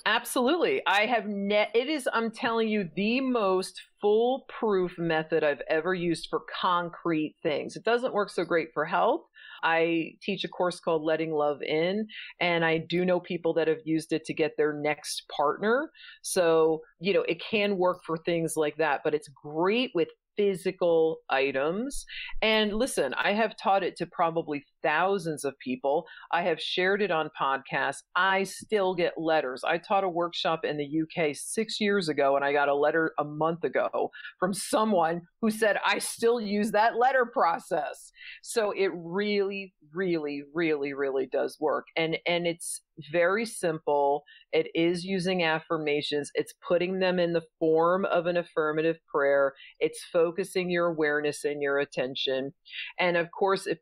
Absolutely. I have net it is I'm telling you the most foolproof method I've ever used for concrete things. It doesn't work so great for health. I teach a course called Letting Love In, and I do know people that have used it to get their next partner. So, you know, it can work for things like that, but it's great with physical items. And listen, I have taught it to probably thousands of people. I have shared it on podcasts. I still get letters. I taught a workshop in the UK six years ago, and I got a letter a month ago from someone who said, I still use that letter process. So it really, really, really, really does work. And, and it's very simple. It is using affirmations. It's putting them in the form of an affirmative prayer. It's focusing your awareness and your attention. And of course, if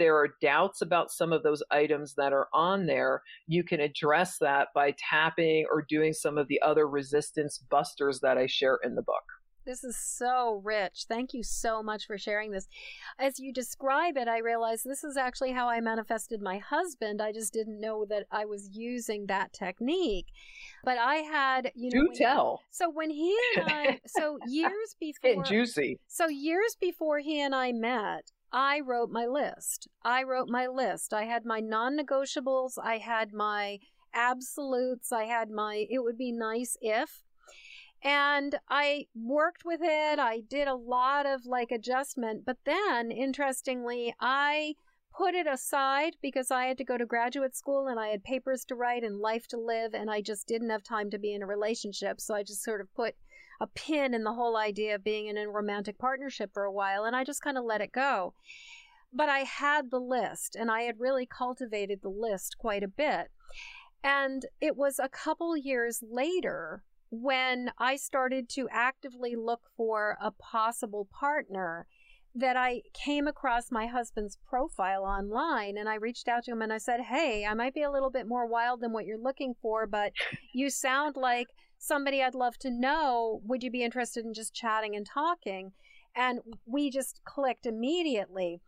there are doubts about some of those items that are on there, you can address that by tapping or doing some of the other resistance busters that I share in the book. This is so rich. Thank you so much for sharing this. As you describe it, I realize this is actually how I manifested my husband. I just didn't know that I was using that technique. But I had, you know, do tell. so when he and I, so [LAUGHS] years before, juicy. So years before he and I met, I wrote my list. I wrote my list. I had my non negotiables. I had my absolutes. I had my, it would be nice if. And I worked with it. I did a lot of like adjustment. But then, interestingly, I put it aside because I had to go to graduate school and I had papers to write and life to live. And I just didn't have time to be in a relationship. So I just sort of put a pin in the whole idea of being in a romantic partnership for a while, and I just kind of let it go. But I had the list, and I had really cultivated the list quite a bit. And it was a couple years later when I started to actively look for a possible partner that I came across my husband's profile online and I reached out to him and I said, Hey, I might be a little bit more wild than what you're looking for, but you sound like somebody I'd love to know. Would you be interested in just chatting and talking? And we just clicked immediately.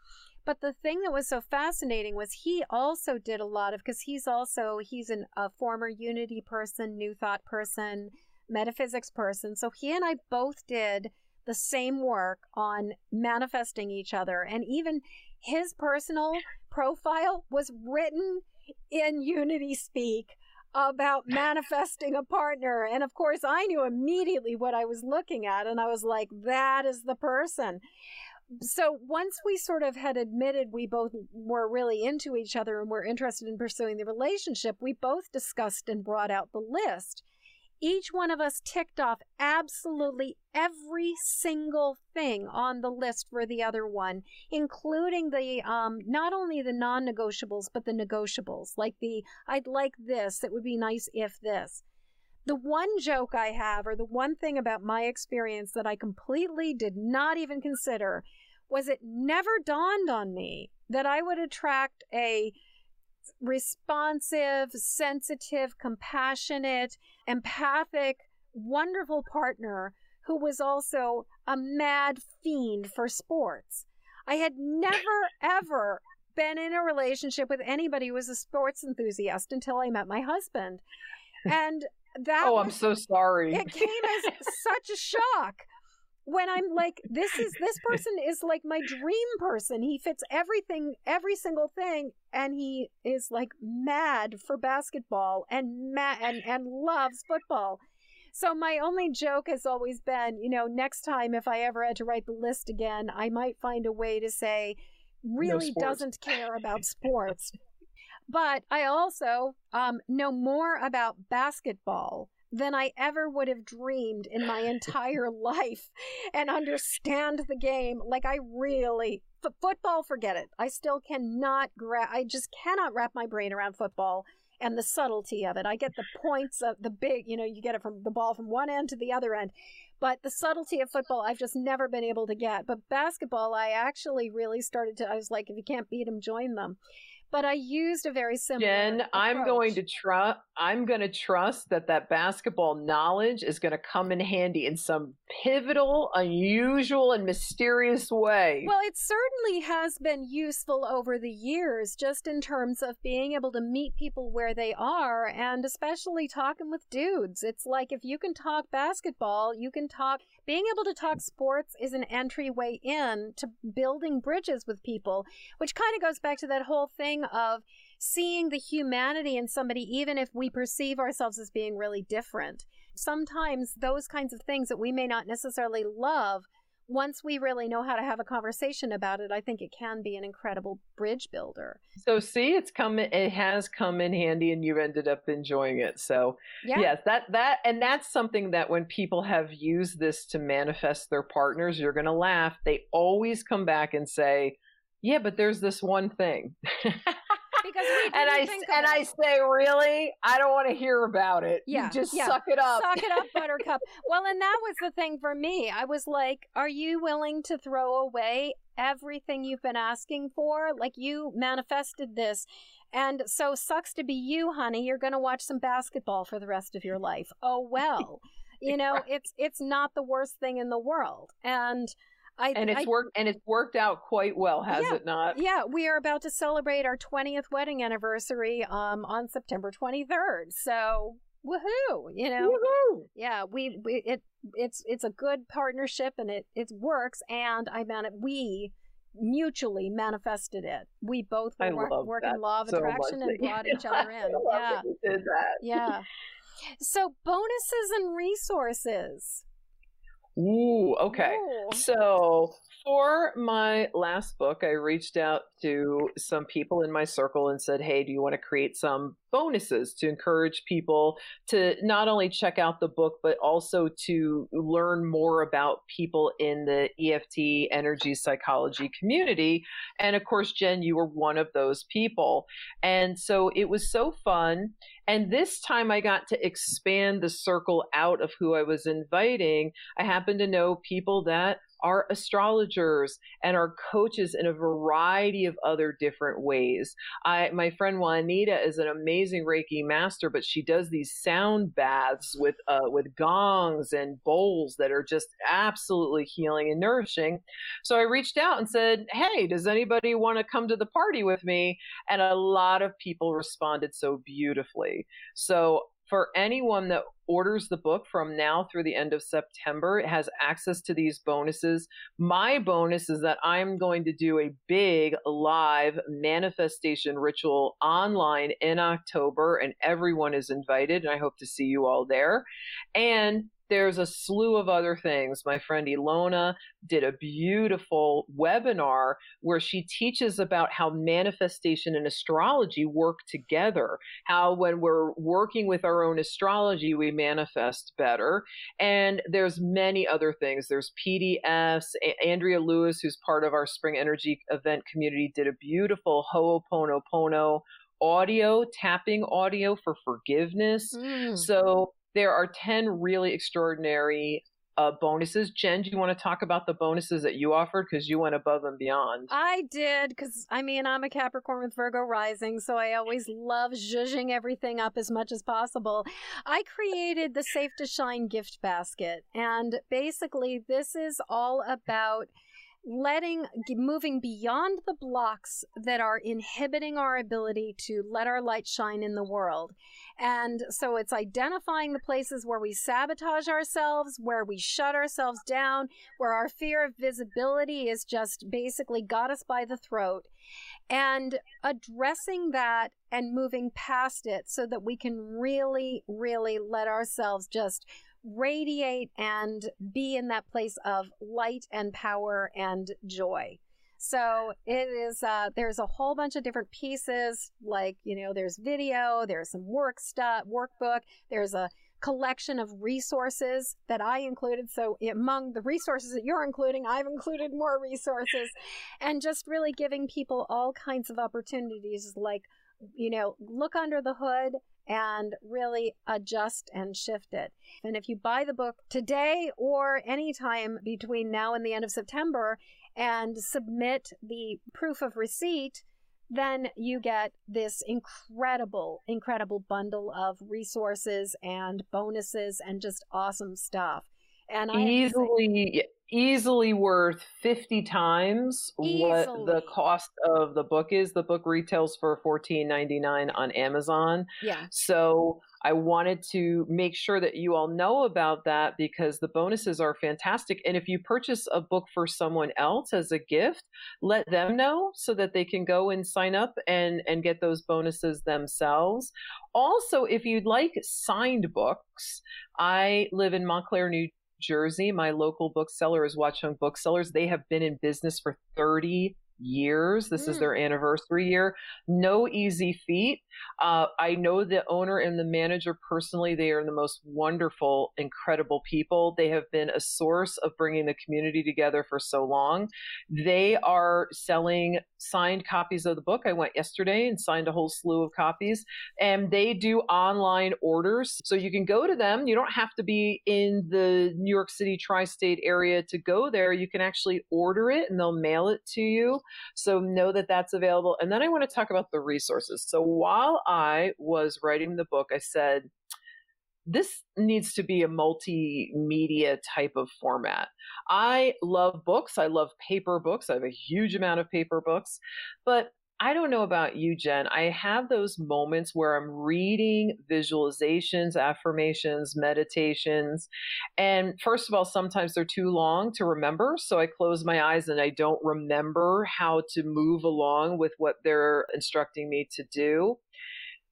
But the thing that was so fascinating was he also did a lot of because he's also he's an, a former Unity person, New Thought person, metaphysics person. So he and I both did the same work on manifesting each other. And even his personal profile was written in Unity speak about manifesting a partner. And of course, I knew immediately what I was looking at. And I was like, that is the person. So once we sort of had admitted we both were really into each other and were interested in pursuing the relationship, we both discussed and brought out the list each one of us ticked off absolutely every single thing on the list for the other one, including the um, not only the non negotiables, but the negotiables, like the I'd like this, it would be nice if this. The one joke I have, or the one thing about my experience that I completely did not even consider, was it never dawned on me that I would attract a responsive, sensitive, compassionate, empathic, wonderful partner who was also a mad fiend for sports. I had never, [LAUGHS] ever been in a relationship with anybody who was a sports enthusiast until I met my husband. And that Oh, was, I'm so sorry. it came as [LAUGHS] such a shock when I'm like, this is this [LAUGHS] person is like my dream person. He fits everything, every single thing, and he is like mad for basketball and mad and, and loves football. So my only joke has always been, you know, next time if I ever had to write the list again, I might find a way to say really sports. doesn't care about [LAUGHS] sports. but I also um, know more about basketball than I ever would have dreamed in my entire [LAUGHS] life and understand the game. Like, I really, f- football, forget it. I still cannot grab, I just cannot wrap my brain around football and the subtlety of it. I get the points of the big, you know, you get it from the ball from one end to the other end. But the subtlety of football, I've just never been able to get. But basketball, I actually really started to, I was like, if you can't beat them, join them but I used a very similar. Jen, I'm going approach. to trust. I'm going to trust that that basketball knowledge is going to come in handy in some pivotal, unusual, and mysterious way. Well, it certainly has been useful over the years, just in terms of being able to meet people where they are, and especially talking with dudes. It's like if you can talk basketball, you can talk. Being able to talk sports is an entryway in to building bridges with people, which kind of goes back to that whole thing of seeing the humanity in somebody, even if we perceive ourselves as being really different. Sometimes those kinds of things that we may not necessarily love, once we really know how to have a conversation about it, I think it can be an incredible bridge builder. So see, it's come. It has come in handy, and you've ended up enjoying it. So Yeah. yes, that that and that's something that when people have used this to manifest their partners, you're going to laugh. They always come back and say, "Yeah, but there's this one thing." [LAUGHS] Because we and I think and I say, really, I don't want to hear about it. Yeah, you just yeah. suck it up. Suck it up, [LAUGHS] buttercup. Well, and that was the thing for me. I was like, are you willing to throw away everything you've been asking for? Like, you manifested this. And so, sucks to be you, honey. You're going to watch some basketball for the rest of your life. Oh, well. [LAUGHS] You know, it's it's not the worst thing in the world. And I and it's I- worked and it's worked out quite well, has Yeah, it not? yeah, we are about to celebrate our 20th wedding anniversary um on September 23rd. So, woohoo, you know. Woohoo! Yeah, we, we it it's it's a good partnership and it it works and I man we mutually manifested it. We both were I wor- love working law of so attraction and brought [LAUGHS] each other in. Yeah. that you did that. Yeah. So bonuses and resources. Ooh, okay. Ooh. So for my last book, I reached out to some people in my circle and said, "Hey, do you want to create some bonuses to encourage people to not only check out the book, but also to learn more about people in the EFT energy psychology community. And of course, Jen, you were one of those people. And so it was so fun. And this time I got to expand the circle out of who I was inviting. I happen to know people that are astrologers and are coaches in a variety of other different ways. I, my friend Juanita is an amazing Reiki master, but she does these sound baths with uh, with gongs and bowls that are just absolutely healing and nourishing. So I reached out and said, "Hey, does anybody want to come to the party with me?" And a lot of people responded so beautifully. So for anyone that orders the book from now through the end of September, it has access to these bonuses. My bonus is that I'm going to do a big live manifestation ritual online in October, and everyone is invited. And I hope to see you all there. And there's a slew of other things. My friend Ilona did a beautiful webinar where she teaches about how manifestation and astrology work together. How when we're working with our own astrology, we manifest better. And there's many other things. There's PDFs. A- Andrea Lewis, who's part of our Spring Energy event community, did a beautiful Ho'oponopono audio, tapping audio for forgiveness. Mm. So there are 10 really extraordinary uh, bonuses. Jen, do you want to talk about the bonuses that you offered? Because you went above and beyond. I did, because I mean, I'm a Capricorn with Virgo rising, so I always love zhuzhing everything up as much as possible. I created the Safe to Shine gift basket, and basically, this is all about letting moving beyond the blocks that are inhibiting our ability to let our light shine in the world. And so it's identifying the places where we sabotage ourselves where we shut ourselves down where our fear of visibility is just basically got us by the throat and addressing that and moving past it so that we can really really let ourselves just radiate and be in that place of light and power and joy. So it is, uh, there's a whole bunch of different pieces, like, you know, there's video, there's some work stuff, workbook, there's a collection of resources that I included. So among the resources that you're including, I've included more resources and just really giving people all kinds of opportunities like, you know, look under the hood and really adjust and shift it. And if you buy the book today or anytime between now and the end of September and submit the proof of receipt, then you get this incredible, incredible bundle of resources and bonuses and just awesome stuff. And I easily easily worth 50 times easily. what the cost of the book is. The book retails for $14.99 on Amazon. Yeah. So I wanted to make sure that you all know about that because the bonuses are fantastic. And if you purchase a book for someone else as a gift, let them know so that they can go and sign up and, and get those bonuses themselves. Also, if you'd like signed books, I live in Montclair, New Jersey. My local bookseller is Watchung Booksellers. They have been in business for 30 years. This mm. is their anniversary year. No easy feat. Uh, I know the owner and the manager personally. They are the most wonderful, incredible people. They have been a source of bringing the community together for so long. They are selling signed copies of the book. I went yesterday and signed a whole slew of copies, and they do online orders. So you can go to them. You don't have to be in the New York City tri state area to go there. You can actually order it and they'll mail it to you. So know that that's available. And then I want to talk about the resources. So while I was writing the book, I said, this needs to be a multimedia type of format. I love books. I love paper books. I have a huge amount of paper books, but I don't know about you, Jen. I have those moments where I'm reading visualizations, affirmations, meditations. And first of all, sometimes they're too long to remember. So I close my eyes and I don't remember how to move along with what they're instructing me to do.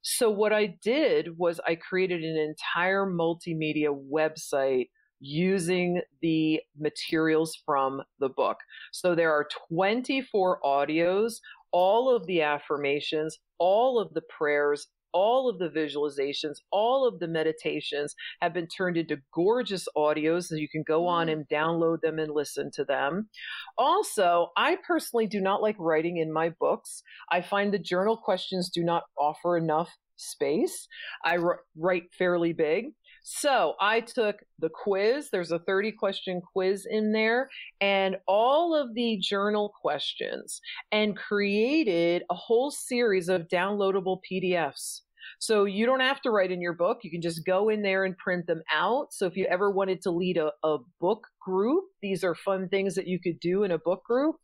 So what I did was I created an entire multimedia website using the materials from the book. So there are 24 audios all of the affirmations, all of the prayers, all of the visualizations, all of the meditations have been turned into gorgeous audios so you can go on mm. and download them and listen to them. Also, I personally do not like writing in my books. I find the journal questions do not offer enough space. I write fairly big. So I took the quiz. There's a 30 question quiz in there and all of the journal questions and created a whole series of downloadable PDFs. So you don't have to write in your book. You can just go in there and print them out. So if you ever wanted to lead a, a book group, these are fun things that you could do in a book group.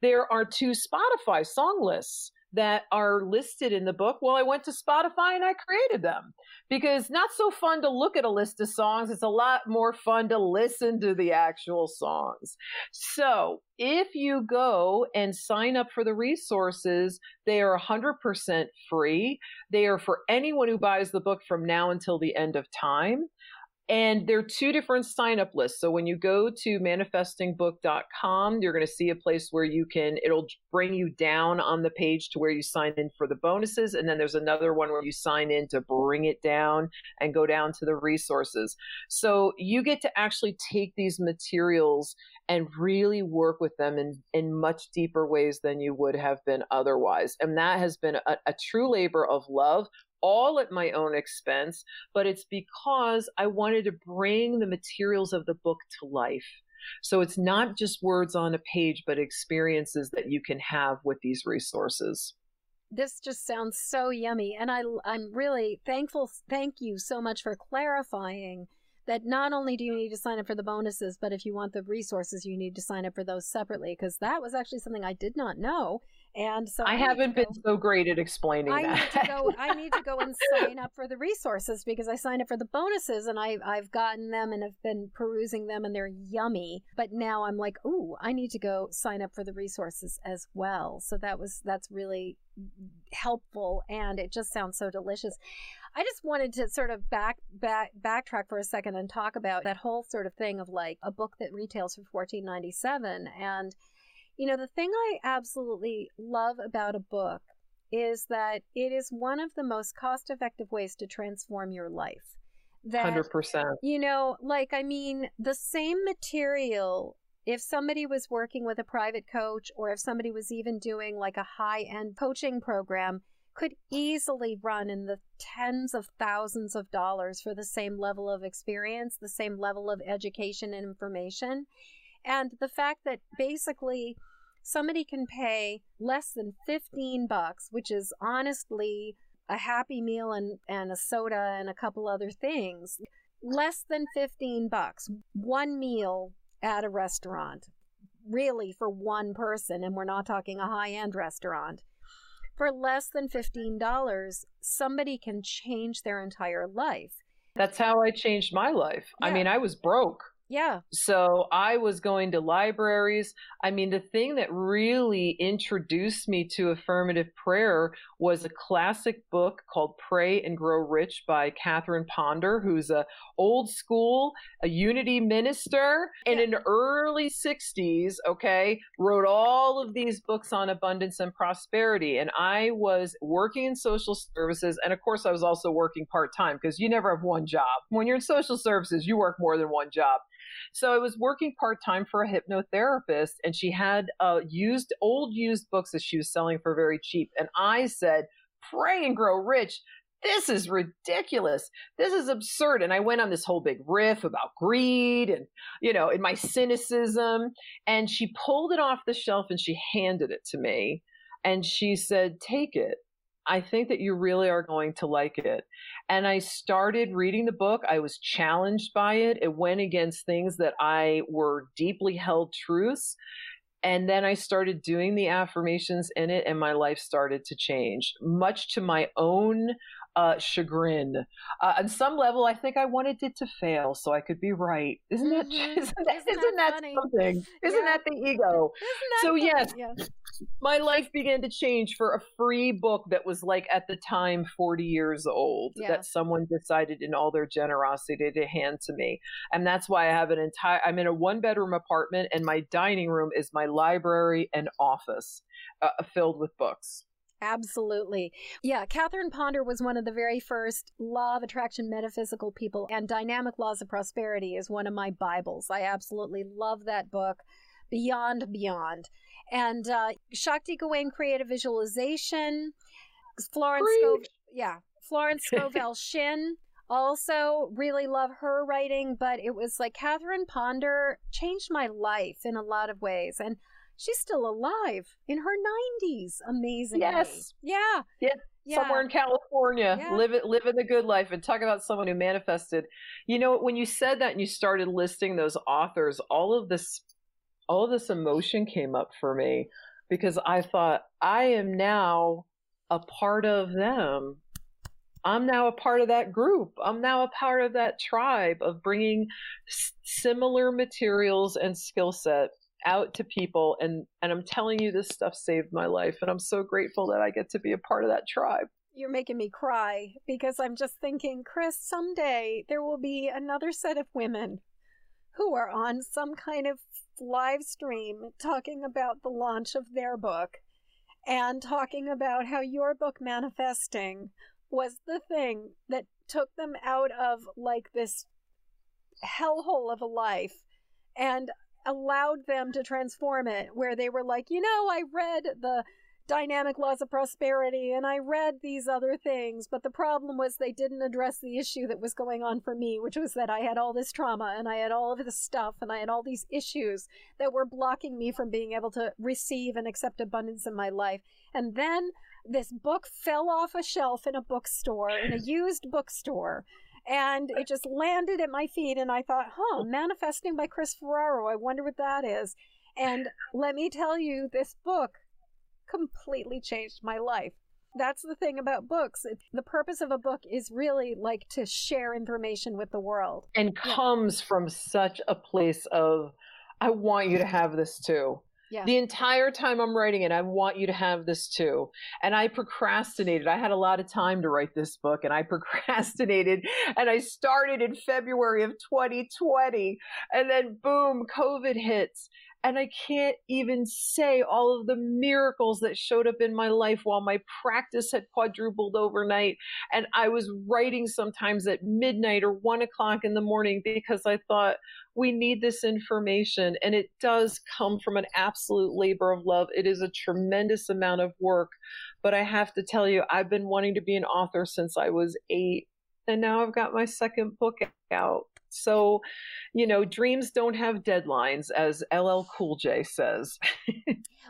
There are two Spotify song lists that are listed in the book. Well, I went to Spotify and I created them because not so fun to look at a list of songs. It's a lot more fun to listen to the actual songs. So if you go and sign up for the resources, they are 100% free. They are for anyone who buys the book from now until the end of time. And there are two different sign up lists. So when you go to manifestingbook.com, you're going to see a place where you can, it'll bring you down on the page to where you sign in for the bonuses. And then there's another one where you sign in to bring it down and go down to the resources. So you get to actually take these materials and really work with them in, in much deeper ways than you would have been otherwise. And that has been a, a true labor of love all at my own expense, but it's because I wanted to bring the materials of the book to life. So it's not just words on a page, but experiences that you can have with these resources. This just sounds so yummy. And I, I'm really thankful. Thank you so much for clarifying that not only do you need to sign up for the bonuses, but if you want the resources, you need to sign up for those separately. Because that was actually something I did not know. And so I, I haven't been so great at explaining I that. Need to go, I need to go and sign [LAUGHS] up for the resources because I signed up for the bonuses and I, I've gotten them and have been perusing them and they're yummy. But now I'm like, ooh, I need to go sign up for the resources as well. So that was, that's really helpful and it just sounds so delicious. I just wanted to sort of back back backtrack for a second and talk about that whole sort of thing of like a book that retails for fourteen ninety seven and you know, the thing I absolutely love about a book is that it is one of the most cost effective ways to transform your life. That, 100%. You know, like, I mean, the same material, if somebody was working with a private coach or if somebody was even doing like a high end coaching program, could easily run in the tens of thousands of dollars for the same level of experience, the same level of education and information. And the fact that basically somebody can pay less than 15 bucks, which is honestly a happy meal and, and a soda and a couple other things. Less than 15 bucks, one meal at a restaurant, really for one person, and we're not talking a high end restaurant. For less than $15, somebody can change their entire life. That's how I changed my life. Yeah. I mean, I was broke. Yeah. So I was going to libraries. I mean, the thing that really introduced me to affirmative prayer was a classic book called Pray and Grow Rich by Catherine Ponder, who's a old school, a unity minister, and in the early 60s, okay, wrote all of these books on abundance and prosperity. And I was working in social services. And of course, I was also working part time because you never have one job. When you're in social services, you work more than one job. So I was working part time for a hypnotherapist, and she had uh, used old used books that she was selling for very cheap. And I said, "Pray and grow rich." This is ridiculous. This is absurd. And I went on this whole big riff about greed and, you know, in my cynicism. And she pulled it off the shelf and she handed it to me. And she said, Take it. I think that you really are going to like it. And I started reading the book. I was challenged by it. It went against things that I were deeply held truths. And then I started doing the affirmations in it, and my life started to change, much to my own uh, chagrin. Uh, on some level, I think I wanted it to fail so I could be right. Isn't that mm-hmm. [LAUGHS] isn't that, isn't isn't that, that something? Isn't that the ego? That so funny? yes, yeah. [SNIFFS] my life began to change for a free book that was like at the time 40 years old yeah. that someone decided in all their generosity to hand to me. And that's why I have an entire I'm in a one bedroom apartment and my dining room is my library and office uh, filled with books. Absolutely. Yeah, Catherine Ponder was one of the very first law of attraction metaphysical people, and Dynamic Laws of Prosperity is one of my Bibles. I absolutely love that book beyond, beyond. And uh, Shakti Gawain Creative Visualization, Florence yeah, Florence [LAUGHS] Scovel Shinn. Also, really love her writing, but it was like Catherine Ponder changed my life in a lot of ways. And she's still alive in her 90s. Amazing. Yes. Yeah. Yeah. Yeah. Somewhere in California, Yeah. live it, living the good life, and talk about someone who manifested. You know, when you said that and you started listing those authors, all of this, all of this emotion came up for me because I thought I am now a part of them. I'm now a part of that group. I'm now a part of that tribe of bringing s- similar materials and skill set out to people and and I'm telling you this stuff saved my life and I'm so grateful that I get to be a part of that tribe. You're making me cry because I'm just thinking, Kris, someday there will be another set of women who are on some kind of live stream talking about the launch of their book and talking about how your book manifesting was the thing that took them out of like this hellhole of a life and allowed them to transform it where they were like you know i read the dynamic laws of prosperity and i read these other things but the problem was they didn't address the issue that was going on for me which was that i had all this trauma and i had all of this stuff and i had all these issues that were blocking me from being able to receive and accept abundance in my life. And then this book fell off a shelf in a bookstore in a used bookstore and it just landed at my feet and i thought huh manifesting by Kris Ferraro i wonder what that is and let me tell you this book completely changed my life that's the thing about books it, the purpose of a book is really like to share information with the world And Yeah. comes from such a place of I want you to have this too. Yeah. The entire time I'm writing it, I want you to have this too. And I procrastinated. I had a lot of time to write this book and I [LAUGHS] procrastinated and I started in February of 2020 and then boom, COVID hits. And I can't even say all of the miracles that showed up in my life while my practice had quadrupled overnight. And I was writing sometimes at midnight or one o'clock in the morning because I thought, we need this information. And it does come from an absolute labor of love. It is a tremendous amount of work. But I have to tell you, I've been wanting to be an author since I was eight. And now I've got my second book out. So, you know, dreams don't have deadlines, as LL Cool J says. [LAUGHS]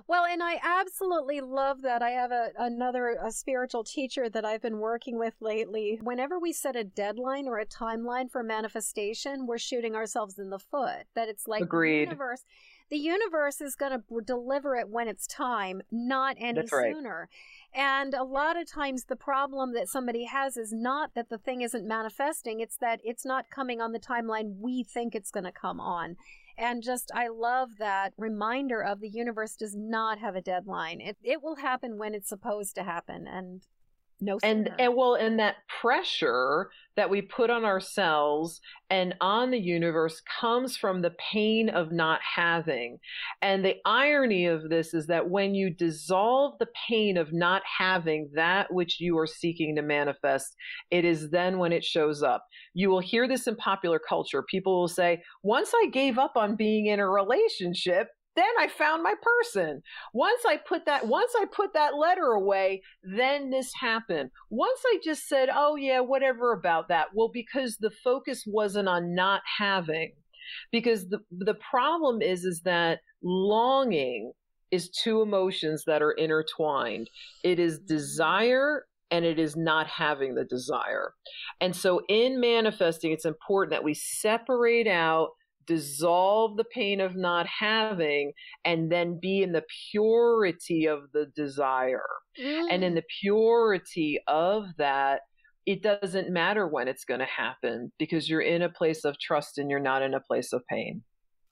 Well, and I absolutely love that. I have a, another a spiritual teacher that I've been working with lately. Whenever we set a deadline or a timeline for manifestation, we're shooting ourselves in the foot. That it's like Agreed. the universe. The universe is going to deliver it when it's time, not any right. sooner. And a lot of times, the problem that somebody has is not that the thing isn't manifesting; it's that it's not coming on the timeline we think it's going to come on. And just, I love that reminder of the universe does not have a deadline. It, it will happen when it's supposed to happen, and no and and well and that pressure that we put on ourselves and on the universe comes from the pain of not having. And the irony of this is that when you dissolve the pain of not having that which you are seeking to manifest it is then when it shows up. You will hear this in popular culture. People will say once i gave up on being in a relationship then I found my person. Once I put that once I put that letter away, then this happened. Once I just said, "Oh yeah, whatever about that." Well, because the focus wasn't on not having. Because the the problem is is that longing is two emotions that are intertwined. It is desire and it is not having the desire. And so in manifesting, it's important that we separate out dissolve the pain of not having and then be in the purity of the desire. And in the purity of that, it doesn't matter when it's going to happen because you're in a place of trust and you're not in a place of pain.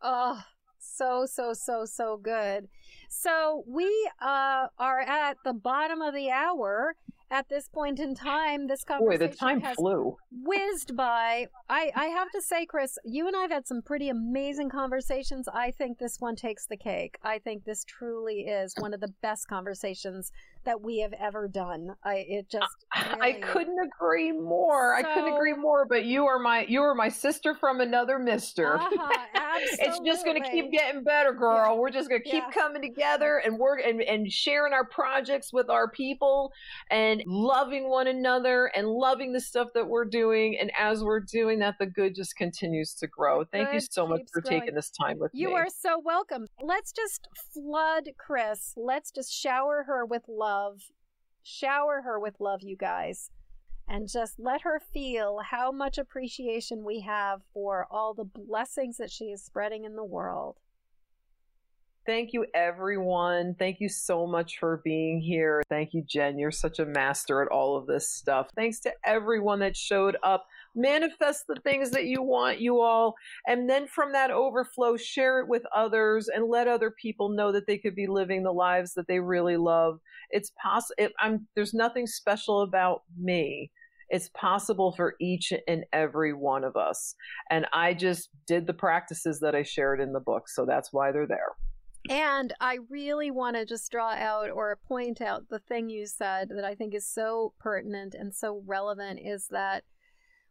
Oh, so, so, so, so good. So we uh, are at the bottom of the hour. At this point in time, this conversation Boy, the time has flew. whizzed by. I, I have to say, Kris, you and I have had some pretty amazing conversations. I think this one takes the cake. I think this truly is one of the best conversations that we have ever done. I it just really... I couldn't agree more. So... I couldn't agree more. But you are my you are my sister from another mister. Uh-huh, [LAUGHS] it's just going to keep getting better, girl. Yeah. We're just going to keep yeah. coming together and work and and sharing our projects with our people and loving one another and loving the stuff that we're doing. And as we're doing that, the good just continues to grow. Thank good you so much for growing. taking this time with you me. You are so welcome. Let's just flood Kris. Let's just shower her with love. Shower her with love, you guys. And just let her feel how much appreciation we have for all the blessings that she is spreading in the world. Thank you, everyone. Thank you so much for being here. Thank you, Jen. You're such a master at all of this stuff. Thanks to everyone that showed up. Manifest the things that you want, you all. And then from that overflow, share it with others and let other people know that they could be living the lives that they really love. It's possible. It, there's nothing special about me. It's possible for each and every one of us. And I just did the practices that I shared in the book. So that's why they're there. And I really want to just draw out or point out the thing you said that I think is so pertinent and so relevant is that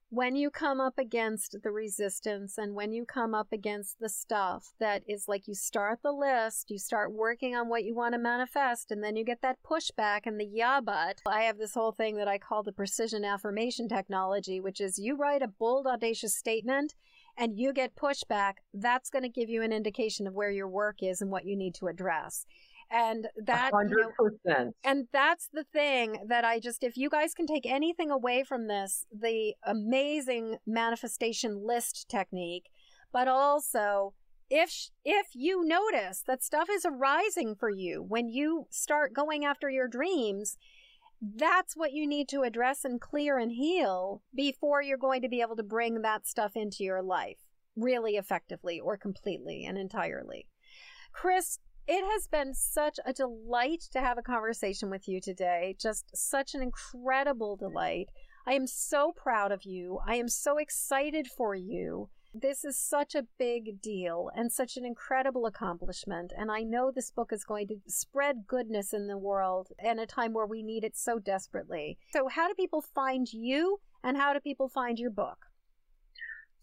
when you come up against the resistance and when you come up against the stuff that is like you start the list, you start working on what you want to manifest, and then you get that pushback and the yeah, but. I have this whole thing that I call the precision affirmation technology, which is you write a bold, audacious statement and you get pushback, that's going to give you an indication of where your work is and what you need to address. And that, 100%. You know, and that's the thing that I just, if you guys can take anything away from this, the amazing manifestation list technique, but also if if you notice that stuff is arising for you when you start going after your dreams that's what you need to address and clear and heal before you're going to be able to bring that stuff into your life really effectively or completely and entirely. Kris, it has been such a delight to have a conversation with you today. Just such an incredible delight. I am so proud of you. I am so excited for you. This is such a big deal and such an incredible accomplishment. And I know this book is going to spread goodness in the world in a time where we need it so desperately. So, how do people find you and how do people find your book?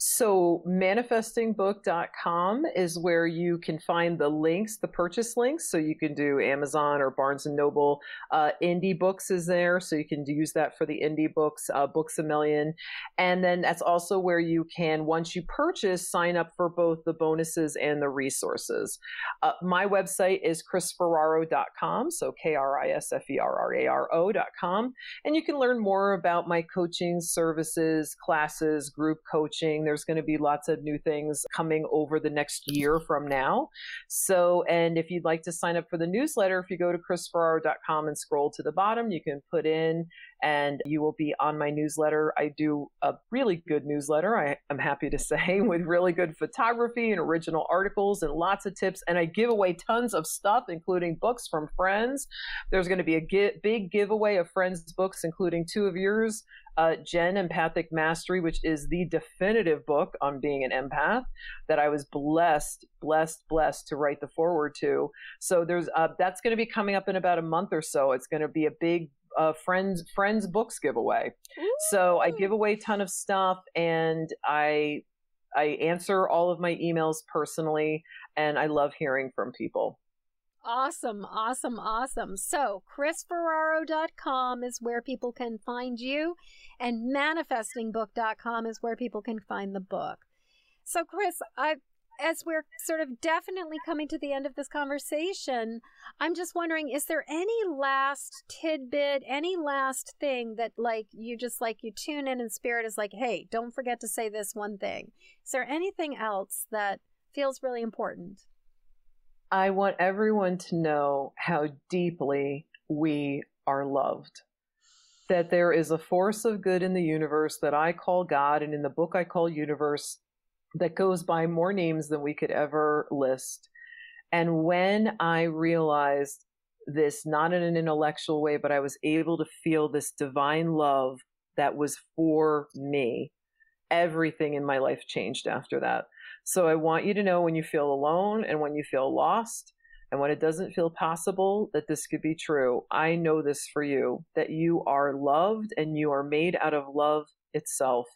So manifestingbook.com is where you can find the links, the purchase links. So you can do Amazon or Barnes and Noble. Uh, indie Books is there, so you can use that for the indie books, uh, Books a Million. And then that's also where you can, once you purchase, sign up for both the bonuses and the resources. Uh, my website is krisferraro.com, so K-R-I-S-F-E-R-R-A-R-O.com. And you can learn more about my coaching services, classes, group coaching there's going to be lots of new things coming over the next year from now. So, and if you'd like to sign up for the newsletter, if you go to krisferraro.com and scroll to the bottom, you can put in and you will be on my newsletter. I do a really good newsletter, I, am happy to [LAUGHS] say, with really good photography and original articles and lots of tips. And I give away tons of stuff, including books from friends. There's going to be a gi- big giveaway of friends' books, including two of yours uh, Jen Empathic Mastery, which is the definitive book on being an empath that I was blessed, blessed, blessed to write the foreword to. So there's uh, that's going to be coming up in about a month or so. It's going to be a big uh, friends friends books giveaway. Ooh. So I give away a ton of stuff, and I I answer all of my emails personally, and I love hearing from people. Awesome, awesome, awesome. So, krisferraro.com is where people can find you, and manifestingbook.com is where people can find the book. So, Kris, I as we're sort of definitely coming to the end of this conversation, I'm just wondering is there any last tidbit, any last thing that like you just like you tune in and spirit is like, "Hey, don't forget to say this one thing." Is there anything else that feels really important? I want everyone to know how deeply we are loved. That there is a force of good in the universe that I call God, and in the book I call Universe, that goes by more names than we could ever list. And when I realized this not in an intellectual way, but I was able to feel this divine love that was for me. Everything in my life changed after that. So I want you to know when you feel alone and when you feel lost and when it doesn't feel possible that this could be true. I know this for you that you are loved and you are made out of love itself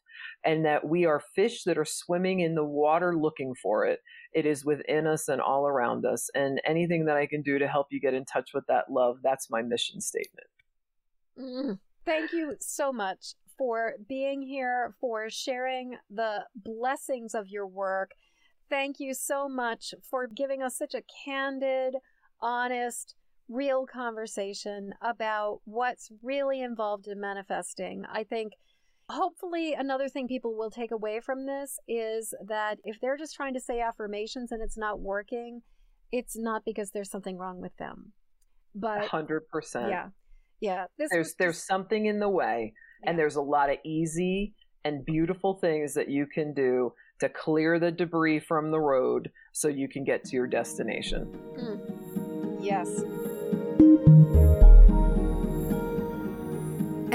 and that we are fish that are swimming in the water looking for it. It is within us and all around us. And anything that I can do to help you get in touch with that love, that's my mission statement. Mm, thank you so much for being here, for sharing the blessings of your work. Thank you so much for giving us such a candid, honest, real conversation about what's really involved in manifesting. I think hopefully another thing people will take away from this is that if they're just trying to say affirmations and it's not working, it's not because there's something wrong with them. But 100%. Yeah. Yeah. This there's just, there's something in the way yeah. and there's a lot of easy and beautiful things that you can do to clear the debris from the road so you can get to your destination. Mm. Yes.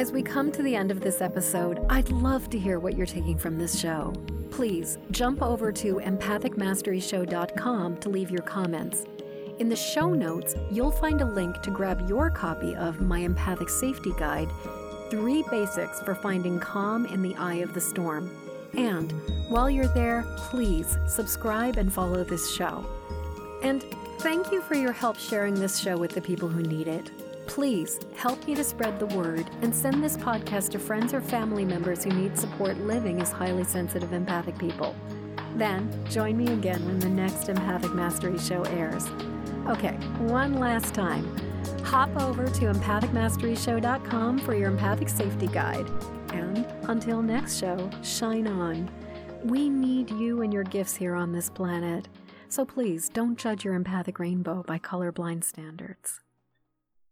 As we come to the end of this episode, I'd love to hear what you're taking from this show. Please jump over to empathicmasteryshow.com to leave your comments. In the show notes, you'll find a link to grab your copy of my Empathic Safety Guide Three Basics for Finding Calm in the Eye of the Storm. And while you're there, please subscribe and follow this show. And thank you for your help sharing this show with the people who need it. Please help me to spread the word and send this podcast to friends or family members who need support living as highly sensitive empathic people. Then join me again when the next Empathic Mastery show airs. Okay, one last time. Hop over to empathicmasteryshow.com for your empathic safety guide. And until next show, shine on. We need you and your gifts here on this planet. So please don't judge your empathic rainbow by colorblind standards.